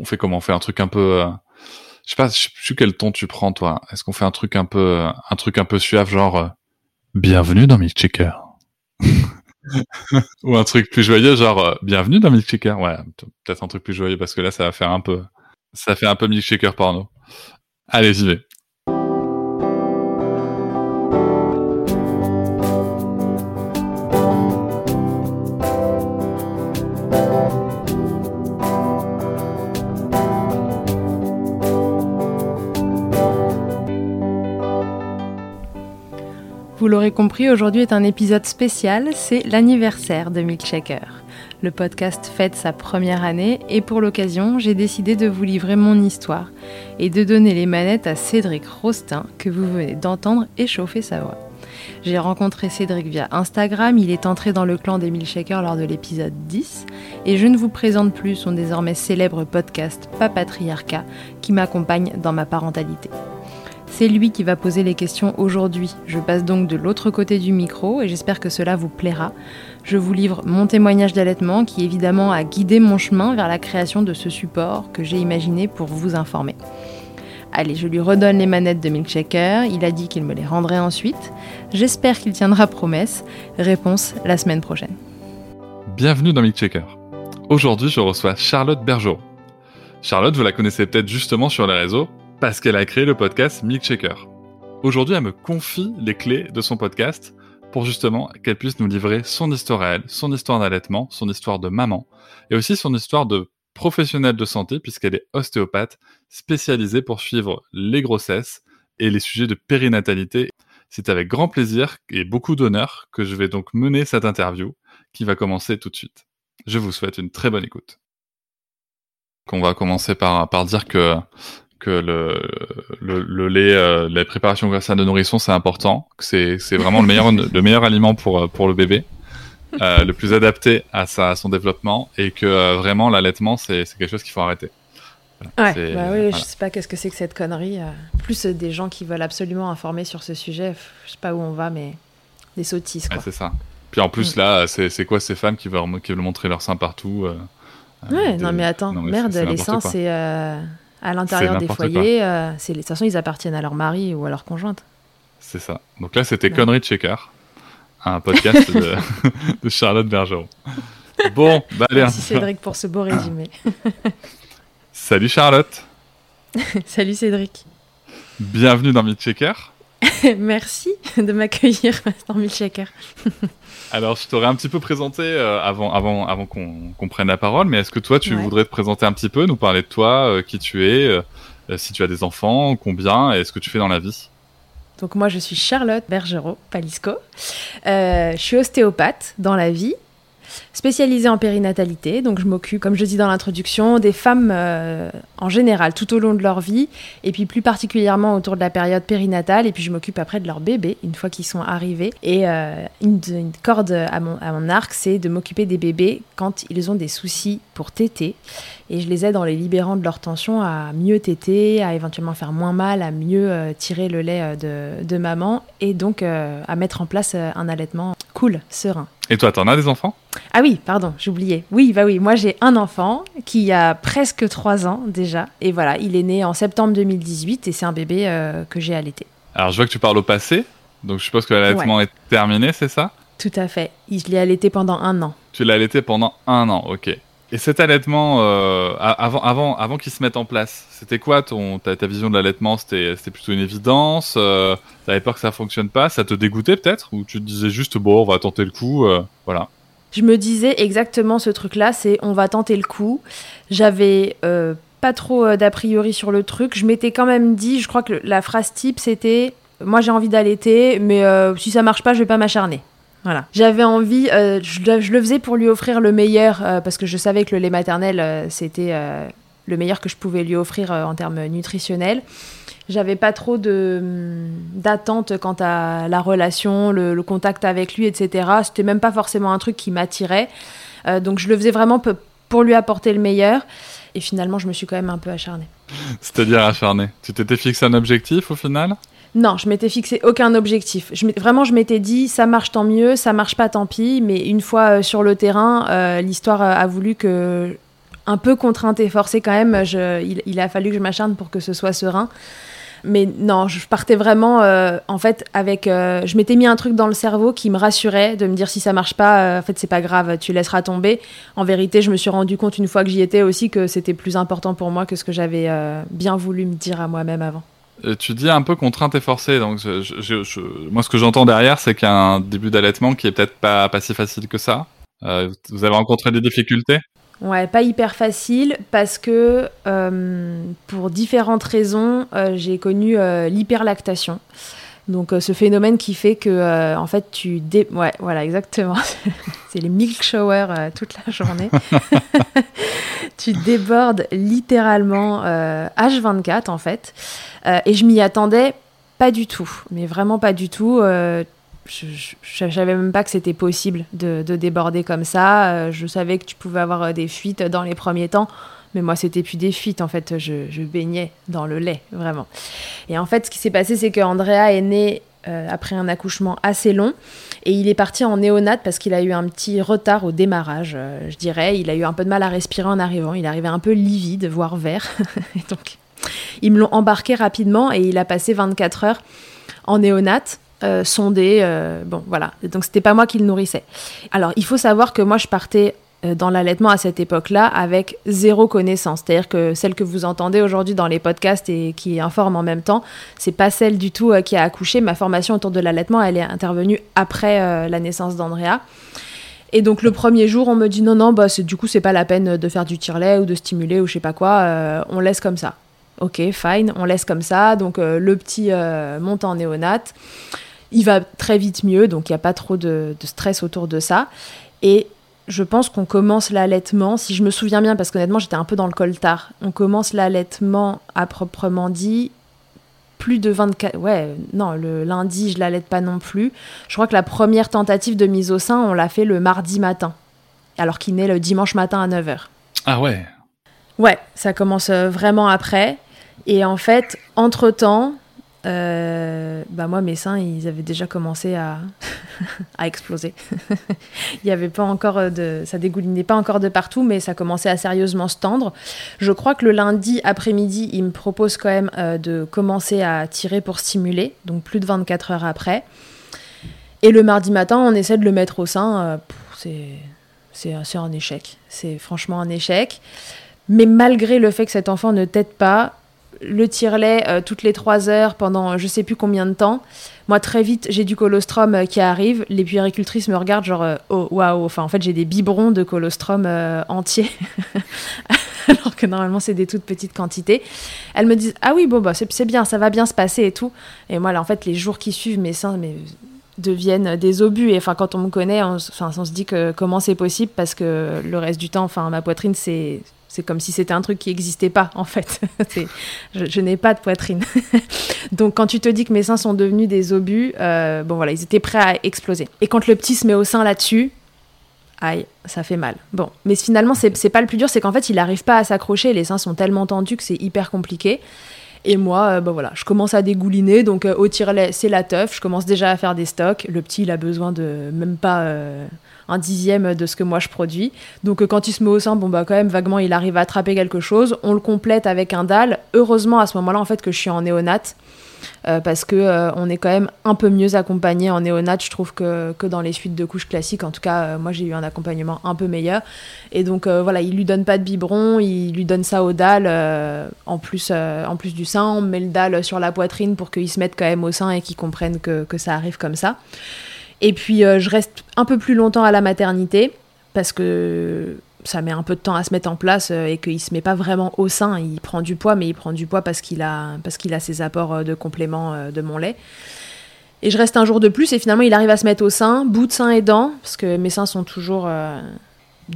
on fait comment? On fait un truc un peu, je sais pas, je sais plus quel ton tu prends toi. Est-ce qu'on fait un truc un peu, un truc un peu suave, genre Bienvenue dans Milkshaker? Ou un truc plus joyeux, genre Bienvenue dans Milkshaker? Ouais, peut-être un truc plus joyeux parce que là, ça va faire un peu, ça fait un peu Milkshaker porno. Allez, j'y vais. L'aurez compris, aujourd'hui est un épisode spécial, c'est l'anniversaire de Milkshaker. Le podcast fête sa première année et pour l'occasion, j'ai décidé de vous livrer mon histoire et de donner les manettes à Cédric Rostin que vous venez d'entendre échauffer sa voix. J'ai rencontré Cédric via Instagram, il est entré dans le clan des Milkshakers lors de l'épisode 10 et je ne vous présente plus son désormais célèbre podcast Papatriarcat qui m'accompagne dans ma parentalité. C'est lui qui va poser les questions aujourd'hui. Je passe donc de l'autre côté du micro et j'espère que cela vous plaira. Je vous livre mon témoignage d'allaitement qui évidemment a guidé mon chemin vers la création de ce support que j'ai imaginé pour vous informer. Allez, je lui redonne les manettes de Milkshaker, il a dit qu'il me les rendrait ensuite. J'espère qu'il tiendra promesse. Réponse la semaine prochaine. Bienvenue dans Milkshaker. Aujourd'hui, je reçois Charlotte Bergeau. Charlotte, vous la connaissez peut-être justement sur les réseaux parce qu'elle a créé le podcast Milkshaker. Aujourd'hui, elle me confie les clés de son podcast pour justement qu'elle puisse nous livrer son histoire à elle, son histoire d'allaitement, son histoire de maman, et aussi son histoire de professionnelle de santé, puisqu'elle est ostéopathe spécialisée pour suivre les grossesses et les sujets de périnatalité. C'est avec grand plaisir et beaucoup d'honneur que je vais donc mener cette interview qui va commencer tout de suite. Je vous souhaite une très bonne écoute. On va commencer par, par dire que que le, le, le lait, euh, la préparation grâce à de nourrisson, c'est important. C'est, c'est vraiment le meilleur, le meilleur aliment pour, pour le bébé, euh, le plus adapté à, sa, à son développement, et que euh, vraiment l'allaitement, c'est, c'est quelque chose qu'il faut arrêter. Ouais, bah oui, je sais pas qu'est-ce que c'est que cette connerie. Plus des gens qui veulent absolument informer sur ce sujet, je sais pas où on va, mais des sottises. Quoi. c'est ça. Puis en plus, mm. là, c'est, c'est quoi ces femmes qui veulent, qui veulent montrer leur sein partout Ouais, non mais attends, merde, les seins, c'est à l'intérieur des foyers. Euh, de toute façon, ils appartiennent à leur mari ou à leur conjointe. C'est ça. Donc là, c'était Connery Checker, un podcast de, Charlotte Bergeron. Bon, bah allez. Merci Cédric pour ce beau résumé. Salut Charlotte. Salut Cédric. Bienvenue dans Checker. Merci de m'accueillir dans Milkshaker. Alors, je t'aurais un petit peu présenté euh, avant, avant, avant qu'on prenne la parole, mais est-ce que toi, tu voudrais te présenter un petit peu, nous parler de toi, euh, qui tu es, euh, si tu as des enfants, combien, et ce que tu fais dans la vie? Donc, moi, je suis Charlotte Bergerot Palisco. je suis ostéopathe dans la vie spécialisée en périnatalité. Donc je m'occupe, comme je dis dans l'introduction, des femmes euh, en général tout au long de leur vie, et puis plus particulièrement autour de la période périnatale. Et puis je m'occupe après de leurs bébés une fois qu'ils sont arrivés. Et euh, une, corde à mon, arc, c'est de m'occuper des bébés quand ils ont des soucis pour téter. Et je les aide en les libérant de leur tension à mieux téter, à éventuellement faire moins mal, à mieux euh, tirer le lait de, maman, et donc à mettre en place un allaitement cool, serein. Et toi, t'en as des enfants? Oui, pardon, j'oubliais. Oui, bah oui, moi j'ai un enfant qui a presque 3 ans déjà. Et voilà, il est né en septembre 2018 et c'est un bébé euh, que j'ai allaité. Alors je vois que tu parles au passé, donc je suppose que l'allaitement est terminé, c'est ça? Tout à fait. Je l'ai allaité pendant un an. Tu l'as allaité pendant un an, ok. Et cet allaitement, euh, avant, avant, avant qu'il se mette en place, c'était quoi ton, ta, ta vision de l'allaitement? C'était plutôt une évidence euh, T'avais peur que ça fonctionne pas? Ça te dégoûtait peut-être? Ou tu te disais juste, bon, on va tenter le coup euh, Voilà. Je me disais exactement ce truc-là, c'est on va tenter le coup. J'avais euh, pas trop d'a priori sur le truc. Je m'étais quand même dit, je crois que la phrase type, c'était moi j'ai envie d'allaiter, mais si ça marche pas, je vais pas m'acharner. Voilà. J'avais envie, euh, je, le faisais pour lui offrir le meilleur, euh, parce que je savais que le lait maternel, euh, c'était le meilleur que je pouvais lui offrir en termes nutritionnels. J'avais pas trop hum, d'attente quant à la relation, le, contact avec lui, etc. C'était même pas forcément un truc qui m'attirait. donc je le faisais vraiment pour lui apporter le meilleur. Et finalement, je me suis quand même un peu acharnée. C'est-à-dire acharnée Tu t'étais fixé un objectif au final? Non, je m'étais fixé aucun objectif. Je vraiment, je m'étais dit, ça marche tant mieux, ça marche pas tant pis. Mais une fois euh, sur le terrain, euh, l'histoire a voulu que un peu contrainte et forcée quand même. Il, a fallu que je m'acharne pour que ce soit serein. Mais non, je partais vraiment, euh, en fait, avec. Euh, je m'étais mis un truc dans le cerveau qui me rassurait de me dire si ça marche pas, euh, en fait, c'est pas grave, tu laisseras tomber. En vérité, je me suis rendu compte une fois que j'y étais aussi que c'était plus important pour moi que ce que j'avais bien voulu me dire à moi-même avant. tu dis un peu contrainte et forcée, donc moi ce que j'entends derrière, c'est qu'il début d'allaitement qui est peut-être pas, pas si facile que ça. vous avez rencontré des difficultés? Ouais, pas hyper facile parce que euh, pour différentes raisons, euh, j'ai connu euh, l'hyperlactation. Donc ce phénomène qui fait que en fait tu dé... ouais voilà exactement. C'est les milk showers toute la journée. Tu débordes littéralement H24 en fait. Et je m'y attendais pas du tout mais vraiment pas du tout je, ne savais même pas que c'était possible de, déborder comme ça. Euh, je savais que tu pouvais avoir euh, des fuites dans les premiers temps, mais moi c'était plus des fuites en fait. Je, baignais dans le lait vraiment. Et en fait, ce qui s'est passé, c'est que Andrea est né euh, après un accouchement assez long et il est parti en néonate parce qu'il a eu un petit retard au démarrage, je dirais. Il a eu un peu de mal à respirer en arrivant. Il arrivait un peu livide, voire vert. et donc, ils me l'ont embarqué rapidement et il a passé 24 heures en néonate euh, sondé. Euh, bon, voilà. Donc, c'était pas moi qui le nourrissais. Alors, il faut savoir que moi, je partais euh, dans l'allaitement à cette époque-là avec zéro connaissance. C'est-à-dire que celle que vous entendez aujourd'hui dans les podcasts et qui informe en même temps, c'est pas celle du tout qui a accouché. Ma formation autour de l'allaitement, elle est intervenue après la naissance d'Andrea. Et donc le premier jour, on me dit non, non, bah, du coup, c'est pas la peine de faire du tire-lait ou de stimuler ou je sais pas quoi, on laisse comme ça. Ok, fine, on laisse comme ça. Donc le petit monte en néonate il va très vite mieux, donc il n'y a pas trop de, stress autour de ça. Et je pense qu'on commence l'allaitement, si je me souviens bien, parce qu'honnêtement j'étais un peu dans le coltard, on commence l'allaitement à proprement dit plus de 24... Ouais, non, le lundi je l'allaite pas non plus. Je crois que la première tentative de mise au sein, on l'a fait le mardi matin, alors qu'il naît le dimanche matin à 9h. Ah ouais Ouais, ça commence euh, vraiment après. Et en fait, entre-temps, euh, bah moi mes seins ils avaient déjà commencé à, à exploser. Il y avait pas encore de ça dégoulinait pas encore de partout mais ça commençait à sérieusement se tendre. Je crois que le lundi après-midi, il me propose quand même euh, de commencer à tirer pour stimuler, donc plus de 24 heures après. Et le mardi matin, on essaie de le mettre au sein, euh, c'est c'est un échec. C'est franchement un échec. Mais malgré le fait que cet enfant ne t'aide pas, le tire-lait euh, toutes les trois heures pendant je sais plus combien de temps. Moi, très vite, j'ai du colostrum euh, qui arrive. Les puéricultrices me regardent genre, euh, oh waouh, enfin en fait, j'ai des biberons de colostrum entiers. Alors que normalement, c'est des toutes petites quantités. Elles me disent, ah oui, bon, bah, c'est bien, ça va bien se passer et tout. Et moi, là, en fait, les jours qui suivent, mes seins mais, deviennent des obus. Et enfin, quand on me connaît, on, on se dit que comment c'est possible parce que le reste du temps, enfin, ma poitrine, c'est c'est comme si c'était un truc qui n'existait pas, en fait. je, n'ai pas de poitrine. Donc, quand tu te dis que mes seins sont devenus des obus, euh, bon voilà, ils étaient prêts à exploser. Et quand le petit se met au sein là-dessus, aïe, ça fait mal. Bon, mais finalement, c'est pas le plus dur, c'est qu'en fait, il n'arrive pas à s'accrocher. Les seins sont tellement tendus que c'est hyper compliqué. Et moi, euh, voilà, je commence à dégouliner. Donc, euh, au tire-lait, c'est la teuf. Je commence déjà à faire des stocks. Le petit, il a besoin de même pas un dixième de ce que moi je produis. Donc euh, quand il se met au sein, bon bah quand même vaguement il arrive à attraper quelque chose. On le complète avec un dalle. Heureusement à ce moment-là en fait que je suis en néonate. Euh, parce que euh, on est quand même un peu mieux accompagné en néonate, je trouve, que, que dans les suites de couches classiques. En tout cas, moi, j'ai eu un accompagnement un peu meilleur. Et donc, voilà, il lui donne pas de biberon, il lui donne ça au dalle, en, plus, en plus du sein. On met le dalle sur la poitrine pour qu'il se mette quand même au sein et qu'il comprenne que, que ça arrive comme ça. Et puis euh, je reste un peu plus longtemps à la maternité parce que ça met un peu de temps à se mettre en place euh, et qu'il se met pas vraiment au sein. Il prend du poids, mais il prend du poids parce qu'il a, parce qu'il a ses apports euh, de complément de mon lait. Et je reste un jour de plus et finalement il arrive à se mettre au sein, bout de sein aidant, parce que mes seins sont toujours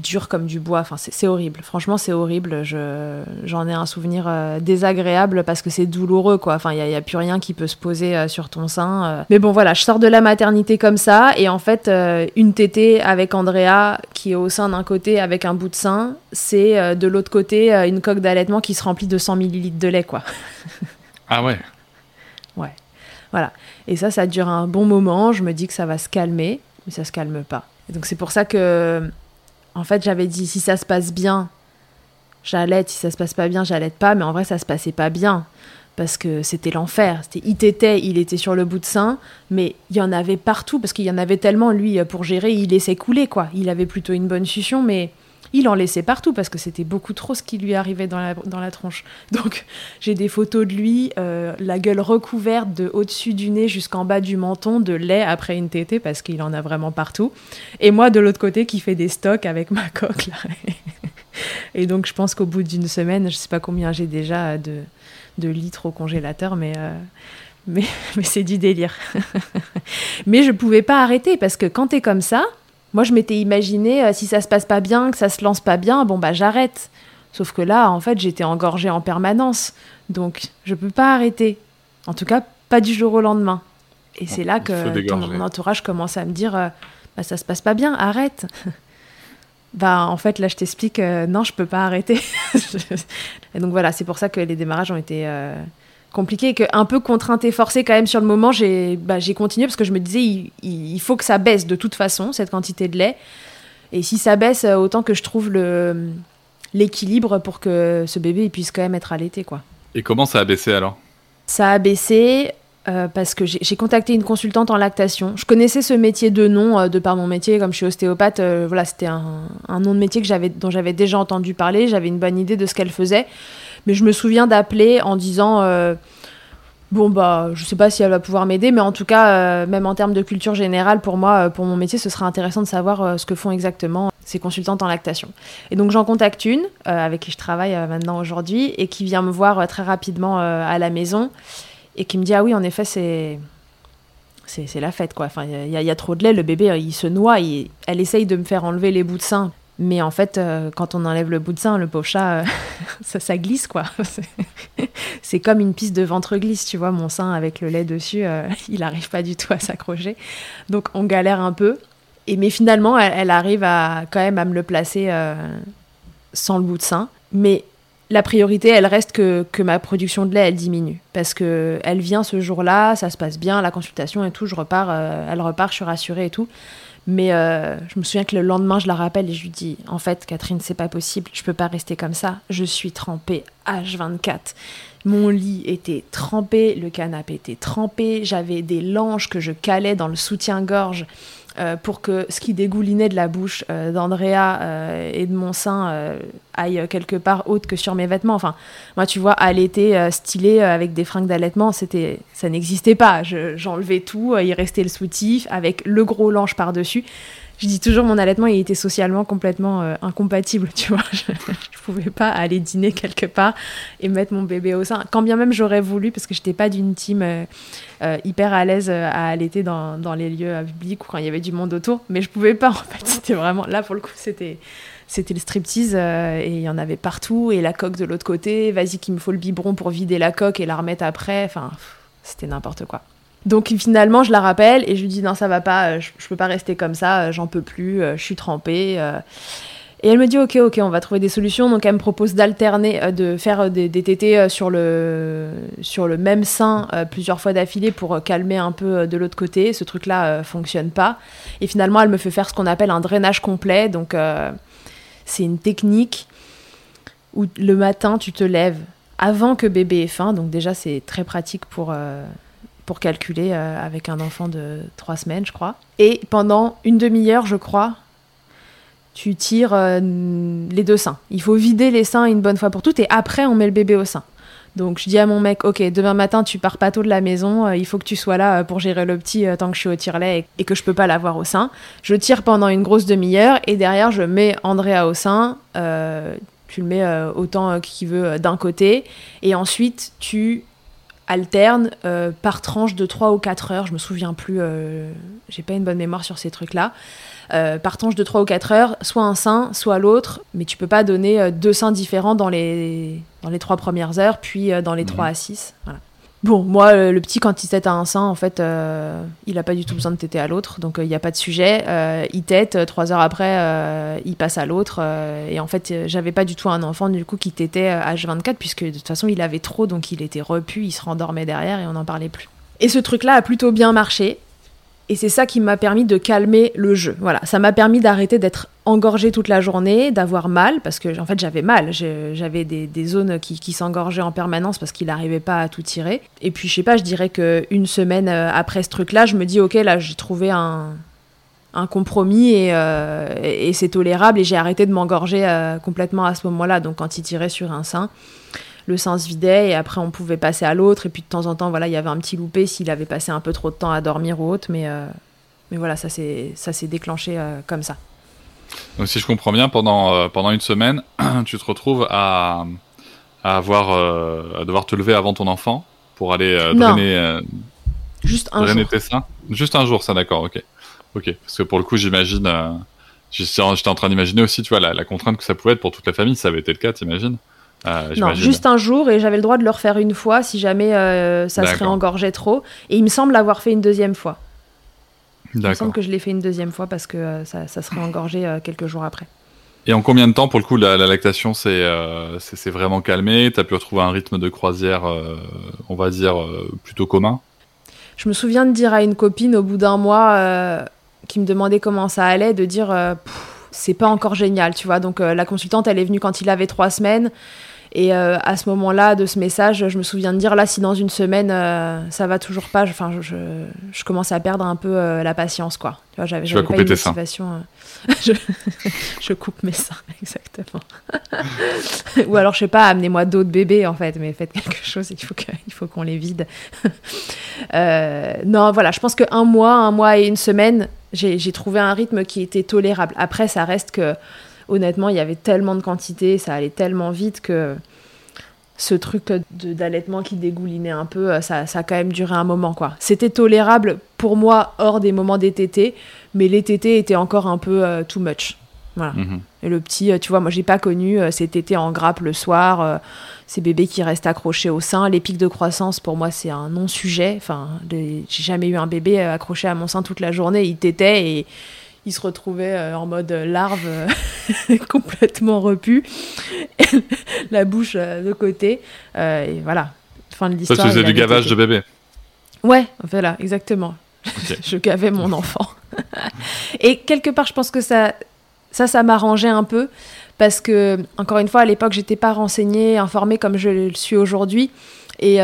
dur comme du bois. Enfin, c'est horrible. Franchement, c'est horrible. J'en ai un souvenir euh, désagréable parce que c'est douloureux, quoi. Enfin, il n'y a, plus rien qui peut se poser euh, sur ton sein. Euh. Mais bon, voilà, je sors de la maternité comme ça. Et en fait, une tétée avec Andrea qui est au sein d'un côté avec un bout de sein, c'est de l'autre côté une coque d'allaitement qui se remplit de 100 millilitres de lait, quoi. ah ouais Ouais. Voilà. Et ça, ça dure un bon moment. Je me dis que ça va se calmer, mais ça se calme pas. donc c'est pour ça que en fait, j'avais dit si ça se passe bien, j'allaite, si ça se passe pas bien, j'allaite pas, mais en vrai, ça se passait pas bien. Parce que c'était l'enfer. C'était, il il était sur le bout de sein, mais il y en avait partout, parce qu'il y en avait tellement, lui, pour gérer, il laissait couler, quoi. Il avait plutôt une bonne succion, mais il en laissait partout parce que c'était beaucoup trop ce qui lui arrivait dans la, dans la tronche. Donc j'ai des photos de lui, euh, la gueule recouverte de au-dessus du nez jusqu'en bas du menton de lait après une tétée parce qu'il en a vraiment partout. Et moi de l'autre côté qui fait des stocks avec ma coque. Et donc je pense qu'au bout d'une semaine, je sais pas combien j'ai déjà de, de, litres au congélateur, mais... Euh, mais, mais c'est du délire. mais je pouvais pas arrêter parce que quand t'es comme ça, moi, je m'étais imaginé, euh, si ça se passe pas bien, que ça se lance pas bien, bon, bah j'arrête. Sauf que là, en fait, j'étais engorgée en permanence. Donc, je peux pas arrêter. En tout cas, pas du jour au lendemain. Et c'est là que mon entourage commence à me dire euh, bah, ça se passe pas bien, arrête. bah, en fait, là, je t'explique euh, non, je peux pas arrêter. et donc, voilà, c'est pour ça que les démarrages ont été compliqué et que un peu contrainte et forcée quand même sur le moment, j'ai bah, continué parce que je me disais il, faut que ça baisse de toute façon cette quantité de lait. Et si ça baisse, euh, autant que je trouve le l'équilibre pour que ce bébé puisse quand même être allaité quoi. Et comment ça a baissé alors? Ça a baissé euh, parce que j'ai contacté une consultante en lactation. Je connaissais ce métier de nom euh, de par mon métier, comme je suis ostéopathe. voilà, c'était un, un, nom de métier que j'avais, dont j'avais déjà entendu parler. J'avais une bonne idée de ce qu'elle faisait. Mais je me souviens d'appeler en disant euh, bon bah je sais pas si elle va pouvoir m'aider mais en tout cas euh, même en termes de culture générale pour moi euh, pour mon métier ce serait intéressant de savoir ce que font exactement ces consultantes en lactation. Et donc j'en contacte une avec qui je travaille maintenant aujourd'hui et qui vient me voir très rapidement à la maison et qui me dit ah oui en effet c'est c'est la fête quoi. Enfin il y, a trop de lait le bébé il se noie elle essaye de me faire enlever les bouts de sein mais en fait, euh, quand on enlève le bout de sein, le pauvre chat, euh, ça, glisse, quoi. c'est comme une piste de ventre glisse, tu vois, mon sein avec le lait dessus, euh, il n'arrive pas du tout à s'accrocher. Donc on galère un peu. Et, mais finalement, elle, arrive à, quand même à me le placer sans le bout de sein. Mais la priorité, elle reste que, que, ma production de lait, elle diminue. Parce que elle vient ce jour-là, ça se passe bien, la consultation et tout, je repars, elle repart, je suis rassurée et tout. Mais euh, je me souviens que le lendemain, je la rappelle et je lui dis En fait, Catherine, c'est pas possible, je peux pas rester comme ça. Je suis trempée H24. Mon lit était trempé, le canapé était trempé, j'avais des langes que je calais dans le soutien-gorge euh, pour que ce qui dégoulinait de la bouche euh, d'Andrea euh, et de mon sein aille quelque part autre que sur mes vêtements. Enfin, moi, tu vois, allaiter stylé avec des fringues d'allaitement, c'était, ça n'existait pas. j'enlevais tout, il restait le soutif avec le gros lange par-dessus je dis toujours mon allaitement il était socialement complètement euh, incompatible tu vois. Je, ne pouvais pas aller dîner quelque part et mettre mon bébé au sein. Quand bien même j'aurais voulu parce que j'étais pas d'une team euh, euh, hyper à l'aise à allaiter dans, dans, les lieux publics ou quand il y avait du monde autour mais je pouvais pas en fait. C'était vraiment là pour le coup c'était c'était le striptease et il y en avait partout et la coque de l'autre côté. Vas-y qu'il me faut le biberon pour vider la coque et la remettre après. Enfin c'était n'importe quoi donc finalement, je la rappelle et je lui dis non, ça va pas, euh, je, peux pas rester comme ça, euh, j'en peux plus, euh, je suis trempée. Et elle me dit ok, ok, on va trouver des solutions. Donc elle me propose d'alterner, de faire des, des, tétés sur le, sur le même sein plusieurs fois d'affilée pour calmer un peu de l'autre côté. Ce truc-là fonctionne pas. Et finalement, elle me fait faire ce qu'on appelle un drainage complet. Donc c'est une technique où le matin, tu te lèves avant que bébé ait faim. Donc déjà, c'est très pratique pour pour calculer euh, avec un enfant de trois semaines, je crois. Et pendant une demi-heure, je crois, tu tires euh, les deux seins. Il faut vider les seins une bonne fois pour toutes et après on met le bébé au sein. Donc je dis à mon mec, ok, demain matin tu pars pas tôt de la maison, euh, il faut que tu sois là pour gérer le petit tant que je suis au tire-lait et, que je peux pas l'avoir au sein. Je tire pendant une grosse demi-heure et derrière je mets Andrea au sein. tu le mets autant qu'il veut d'un côté et ensuite tu alterne euh, par tranche de 3 ou 4 heures, je me souviens plus, euh, j'ai pas une bonne mémoire sur ces trucs-là. Euh, par tranche de 3 ou 4 heures, soit un sein, soit l'autre, mais tu peux pas donner deux seins différents dans les, dans les 3 premières heures, puis dans les 3 à 6. Voilà. Bon, moi, euh, le petit, quand il tète à un sein, en fait, euh, il n'a pas du tout besoin de téter à l'autre, donc il n'y a pas de sujet. il tète, trois heures après, il passe à l'autre. et en fait, j'avais pas du tout un enfant, du coup, qui tétait H24, puisque de toute façon, il avait trop, donc il était repu, il se rendormait derrière et on n'en parlait plus. Et ce truc-là a plutôt bien marché. Et c'est ça qui m'a permis de calmer le jeu. Voilà, ça m'a permis d'arrêter d'être engorgée toute la journée, d'avoir mal, parce que en fait j'avais mal, j'avais des, zones qui, s'engorgeaient en permanence parce qu'il n'arrivait pas à tout tirer. Et puis je sais pas, je dirais qu'une semaine euh, après ce truc-là, je me dis ok, là j'ai trouvé un, compromis et, et c'est tolérable et j'ai arrêté de m'engorger complètement à ce moment-là. Donc quand il tirait sur un sein, le sein se vidait et après on pouvait passer à l'autre. Et puis de temps en temps voilà il y avait un petit loupé s'il avait passé un peu trop de temps à dormir ou autre. Mais euh, mais voilà ça s'est ça s'est déclenché euh, comme ça. Donc si je comprends bien pendant euh, pendant une semaine tu te retrouves à à avoir à devoir te lever avant ton enfant pour aller drainer juste un jour. tes seins? Juste un jour ça d'accord ok. Ok parce que pour le coup j'imagine j'étais en train d'imaginer aussi tu vois la, la, contrainte que ça pouvait être pour toute la famille ça avait été le cas t'imagines? Ah, non, juste un jour et j'avais le droit de le refaire une fois si jamais euh, ça serait engorgé trop. Et il me semble avoir fait une deuxième fois. Il me semble que je l'ai fait une deuxième fois parce que euh, ça, serait engorgé euh, quelques jours après. Et en combien de temps, pour le coup, la, lactation s'est vraiment calmée? Tu as pu retrouver un rythme de croisière, on va dire, plutôt commun? Je me souviens de dire à une copine au bout d'un mois qui me demandait comment ça allait, de dire c'est pas encore génial, tu vois. Donc la consultante, elle est venue quand il avait trois semaines. Et euh, à ce moment-là, de ce message, je me souviens de dire là, si dans une semaine euh, ça va toujours pas, enfin, je, je, commence à perdre un peu euh, la patience, quoi. Tu vois, j'avais, pas une motivation. je, je, coupe mes seins, exactement. Ou alors, je sais pas, amenez-moi d'autres bébés, en fait, mais faites quelque chose, il faut, il faut qu'on les vide. non, voilà, je pense qu'un mois, un mois et une semaine, j'ai, j'ai trouvé un rythme qui était tolérable. Après, ça reste que honnêtement, il y avait tellement de quantité, ça allait tellement vite que ce truc d'allaitement qui dégoulinait un peu, euh, ça, ça, a quand même duré un moment. quoi. C'était tolérable pour moi hors des moments des tétés, mais les tétés étaient encore un peu euh, too much. Voilà. Mhm. Et le petit, euh, tu vois, moi j'ai pas connu ces tétés en grappe le soir, ces bébés qui restent accrochés au sein. Les pics de croissance, pour moi, c'est un non-sujet. Enfin, j'ai jamais eu un bébé accroché à mon sein toute la journée, il tétait et il se retrouvait euh, en mode larve euh, complètement repu, la bouche euh, de côté. et voilà, fin de l'histoire. Ça, tu faisais du gavage de bébé Ouais, voilà, exactement. je gavais mon enfant. et quelque part, je pense que ça, ça, ça m'arrangeait un peu parce que, encore une fois, à l'époque, j'étais pas renseignée, informée comme je le suis aujourd'hui. Et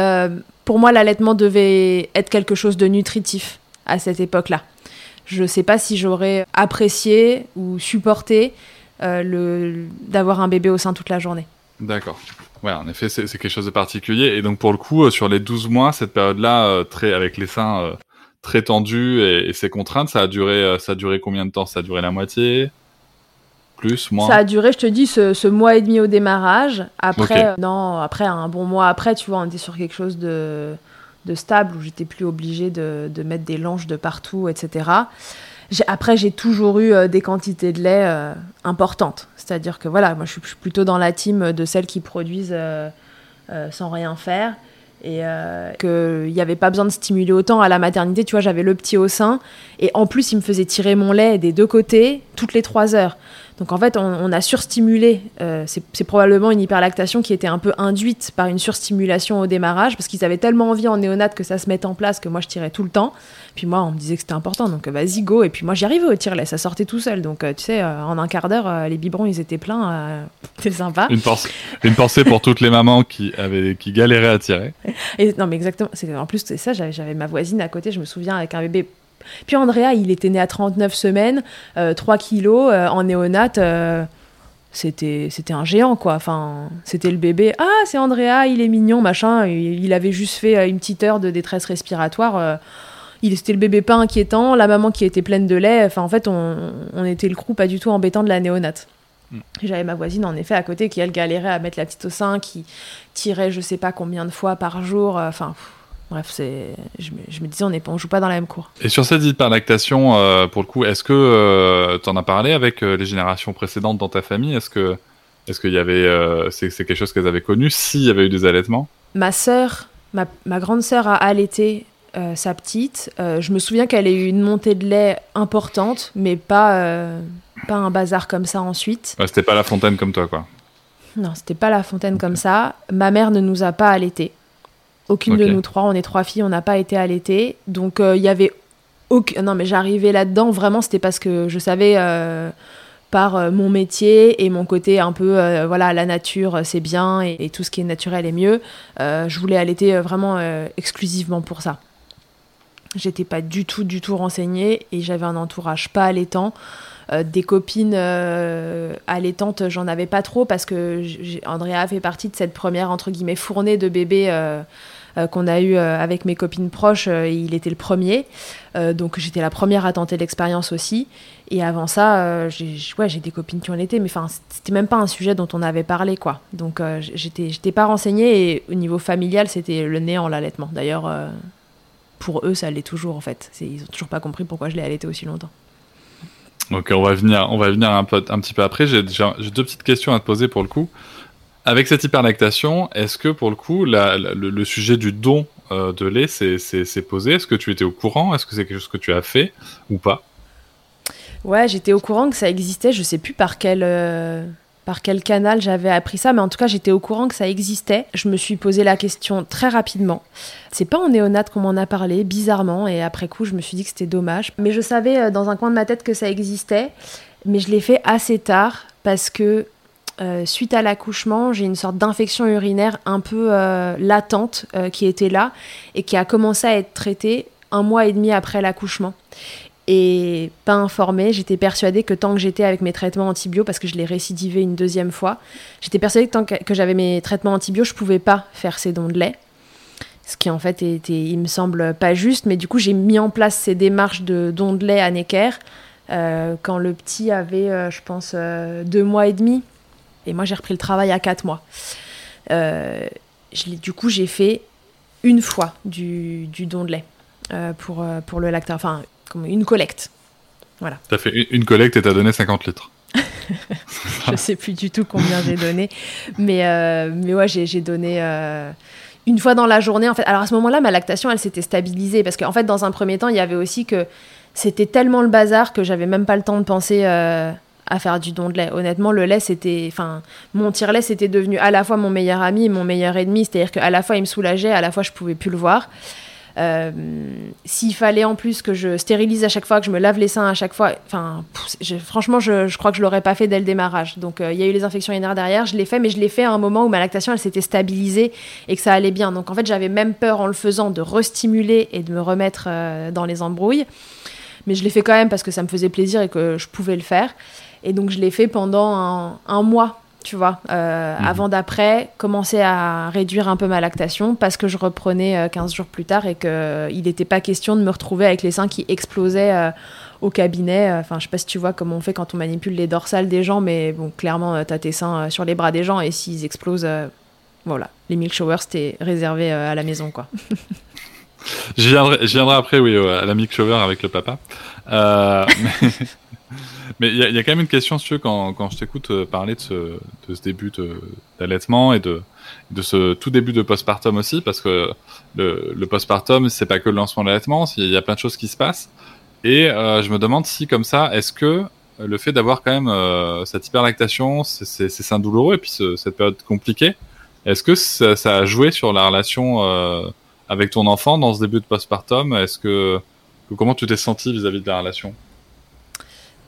pour moi, l'allaitement devait être quelque chose de nutritif à cette époque-là je ne sais pas si j'aurais apprécié ou supporté euh, le, d'avoir un bébé au sein toute la journée. D'accord. Ouais, en effet, c'est, quelque chose de particulier. Et donc, pour le coup, euh, sur les 12 mois, cette période-là, euh, très, avec les seins très tendus et, et, ces contraintes, ça a, duré, ça a duré combien de temps? Ça a duré la moitié? Plus, moins? Ça a duré, je te dis, ce, mois et demi au démarrage. Après, non, après, un bon mois après, tu vois, on était sur quelque chose de de stable où j'étais plus obligée de, mettre des langes de partout, etc. Après, j'ai toujours eu euh, des quantités de lait euh, importantes. C'est-à-dire que voilà, moi je suis plutôt dans la team de celles qui produisent euh, sans rien faire. Et qu'il n'y avait pas besoin de stimuler autant à la maternité. Tu vois, j'avais le petit au sein. Et en plus, il me faisait tirer mon lait des deux côtés toutes les trois heures. Donc en fait, on, a surstimulé. Euh, c'est probablement une hyperlactation qui était un peu induite par une surstimulation au démarrage, parce qu'ils avaient tellement envie en néonate que ça se mette en place que moi je tirais tout le temps. Puis moi, on me disait que c'était important, donc vas-y go. Et puis moi, j'y arrivais au tire ça sortait tout seul. Donc euh, tu sais, euh, en un quart d'heure, les biberons ils étaient pleins. C'était sympa. Une, pensée, une pensée pour toutes les mamans qui avaient qui galéraient à tirer. Et, non mais exactement. En plus c'est ça, j'avais ma voisine à côté. Je me souviens avec un bébé puis Andrea, il était né à 39 semaines, 3 euh, kilos, euh, en néonate. Euh, c'était c'était un géant quoi. Enfin c'était le bébé. Ah c'est Andrea il est mignon machin. Il, avait juste fait une petite heure de détresse respiratoire il c'était le bébé pas inquiétant la maman qui était pleine de lait. Enfin en fait on, était le crew pas du tout embêtant de la néonate. Mm. j'avais ma voisine en effet à côté qui elle galérait à mettre la petite au sein qui tirait je sais pas combien de fois par jour enfin Bref, c'est, je, me, disais, on ne joue pas dans la même cour. Et sur cette hyperlactation, euh, pour le coup, est-ce que euh, tu en as parlé avec euh, les générations précédentes dans ta famille? Est-ce que, est-ce qu'il y avait, c'est, quelque chose qu'elles avaient connu S'il y avait eu des allaitements? Ma sœur, ma, grande sœur a allaité sa petite. je me souviens qu'elle a eu une montée de lait importante, mais pas, pas un bazar comme ça ensuite. c'était pas la fontaine comme toi, quoi. Non, c'était pas la fontaine comme ça. Ma mère ne nous a pas allaité. Aucune de nous trois, on est trois filles, on n'a pas été allaitées. Donc euh, il y avait Non, mais j'arrivais là-dedans, vraiment, c'était parce que je savais euh, par euh, mon métier et mon côté un peu, euh, voilà, la nature, c'est bien et, tout ce qui est naturel est mieux. je voulais allaiter vraiment exclusivement pour ça. J'étais pas du tout, du tout renseignée et j'avais un entourage pas allaitant. des copines allaitantes, j'en avais pas trop parce que Andrea fait partie de cette première, entre guillemets, fournée de bébés euh, qu'on a eu euh, avec mes copines proches, euh, il était le premier. donc j'étais la première à tenter l'expérience aussi. Et avant ça, j'ai des copines qui ont été, mais enfin, c'était même pas un sujet dont on avait parlé, quoi. Donc j'étais, j'étais pas renseignée et au niveau familial, c'était le néant, l'allaitement. D'ailleurs, pour eux, ça l'est toujours, en fait. Ils ont toujours pas compris pourquoi je l'ai allaité aussi longtemps. Ok, on va venir, on va venir un, petit peu après. J'ai deux petites questions à te poser pour le coup. Avec cette hyperlactation, est-ce que pour le coup, le, sujet du don euh, de lait s'est posé? Est-ce que tu étais au courant? Est-ce que c'est quelque chose que tu as fait ou pas? Ouais, j'étais au courant que ça existait. Je sais plus par quel, euh, canal j'avais appris ça, mais en tout cas, j'étais au courant que ça existait. Je me suis posé la question très rapidement. C'est pas en néonat qu'on m'en a parlé, bizarrement, et après coup, je me suis dit que c'était dommage. Mais je savais euh, dans un coin de ma tête que ça existait, mais je l'ai fait assez tard parce que euh, suite à l'accouchement, j'ai une sorte d'infection urinaire un peu euh, latente euh, qui était là et qui a commencé à être traitée un mois et demi après l'accouchement. Et pas informée, j'étais persuadée que tant que j'étais avec mes traitements antibio, parce que je l'ai récidivé une deuxième fois, j'étais persuadée que tant que, j'avais mes traitements antibio, je pouvais pas faire ces dons de lait. Ce qui en fait était, il me semble, pas juste. Mais du coup, j'ai mis en place ces démarches de dons de lait à Necker quand le petit avait, je pense, deux mois et demi. Et moi, j'ai repris le travail à 4 mois. Euh, du coup, j'ai fait une fois du, don de lait euh, pour, euh, pour le lactat, enfin, comme une collecte. Voilà. Tu as fait une collecte et tu as donné 50 litres. je sais plus du tout combien j'ai donné, mais, mais ouais, j'ai donné une fois dans la journée. En fait, alors à ce moment-là, ma lactation, elle s'était stabilisée parce qu'en fait, dans un premier temps, il y avait aussi que c'était tellement le bazar que j'avais même pas le temps de penser à faire du don de lait. Honnêtement, le lait, c'était. Enfin, mon tire-lait, c'était devenu à la fois mon meilleur ami et mon meilleur ennemi. C'est-à-dire qu'à la fois, il me soulageait, à la fois, je pouvais plus le voir. Euh, s'il fallait en plus que je stérilise à chaque fois, que je me lave les seins à chaque fois, enfin, franchement, je, crois que je l'aurais pas fait dès le démarrage. Donc, euh, il y a eu les infections urinaires derrière, je l'ai fait, mais je l'ai fait à un moment où ma lactation, elle s'était stabilisée et que ça allait bien. Donc, en fait, j'avais même peur en le faisant de restimuler et de me remettre euh, dans les embrouilles. Mais je l'ai fait quand même parce que ça me faisait plaisir et que je pouvais le faire. Et donc, je l'ai fait pendant un, mois, tu vois, euh, mhm. avant d'après commencer à réduire un peu ma lactation parce que je reprenais 15 euh, jours plus tard et qu'il euh, n'était pas question de me retrouver avec les seins qui explosaient au cabinet. Enfin, je sais pas si tu vois comment on fait quand on manipule les dorsales des gens, mais bon, clairement, tu as tes seins sur les bras des gens et s'ils explosent, voilà, les milk showers, c'était réservé à la maison, quoi. je, viendrai, après, oui, à la milk shower avec le papa. mais... Mais il y, a quand même une question, sur quand, quand je t'écoute euh, parler de ce, de ce début d'allaitement et de, de ce tout début de postpartum aussi, parce que le, le postpartum, c'est pas que le lancement de l'allaitement, il y a plein de choses qui se passent. Et euh, je me demande si, comme ça, est-ce que le fait d'avoir quand même euh, cette hyperlactation, c'est seins douloureux et puis cette période compliquée, est-ce que ça, ça, a joué sur la relation euh, avec ton enfant dans ce début de postpartum? Est-ce que comment tu t'es senti vis-à-vis de la relation?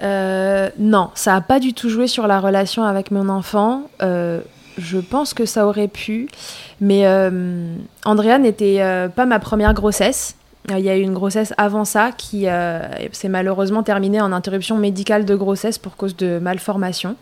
Euh, non, ça n'a pas du tout joué sur la relation avec mon enfant. Euh, je pense que ça aurait pu. Mais euh, Andrea n'était pas ma première grossesse. Il y a eu une grossesse avant ça qui s'est malheureusement terminée en interruption médicale de grossesse pour cause de malformation.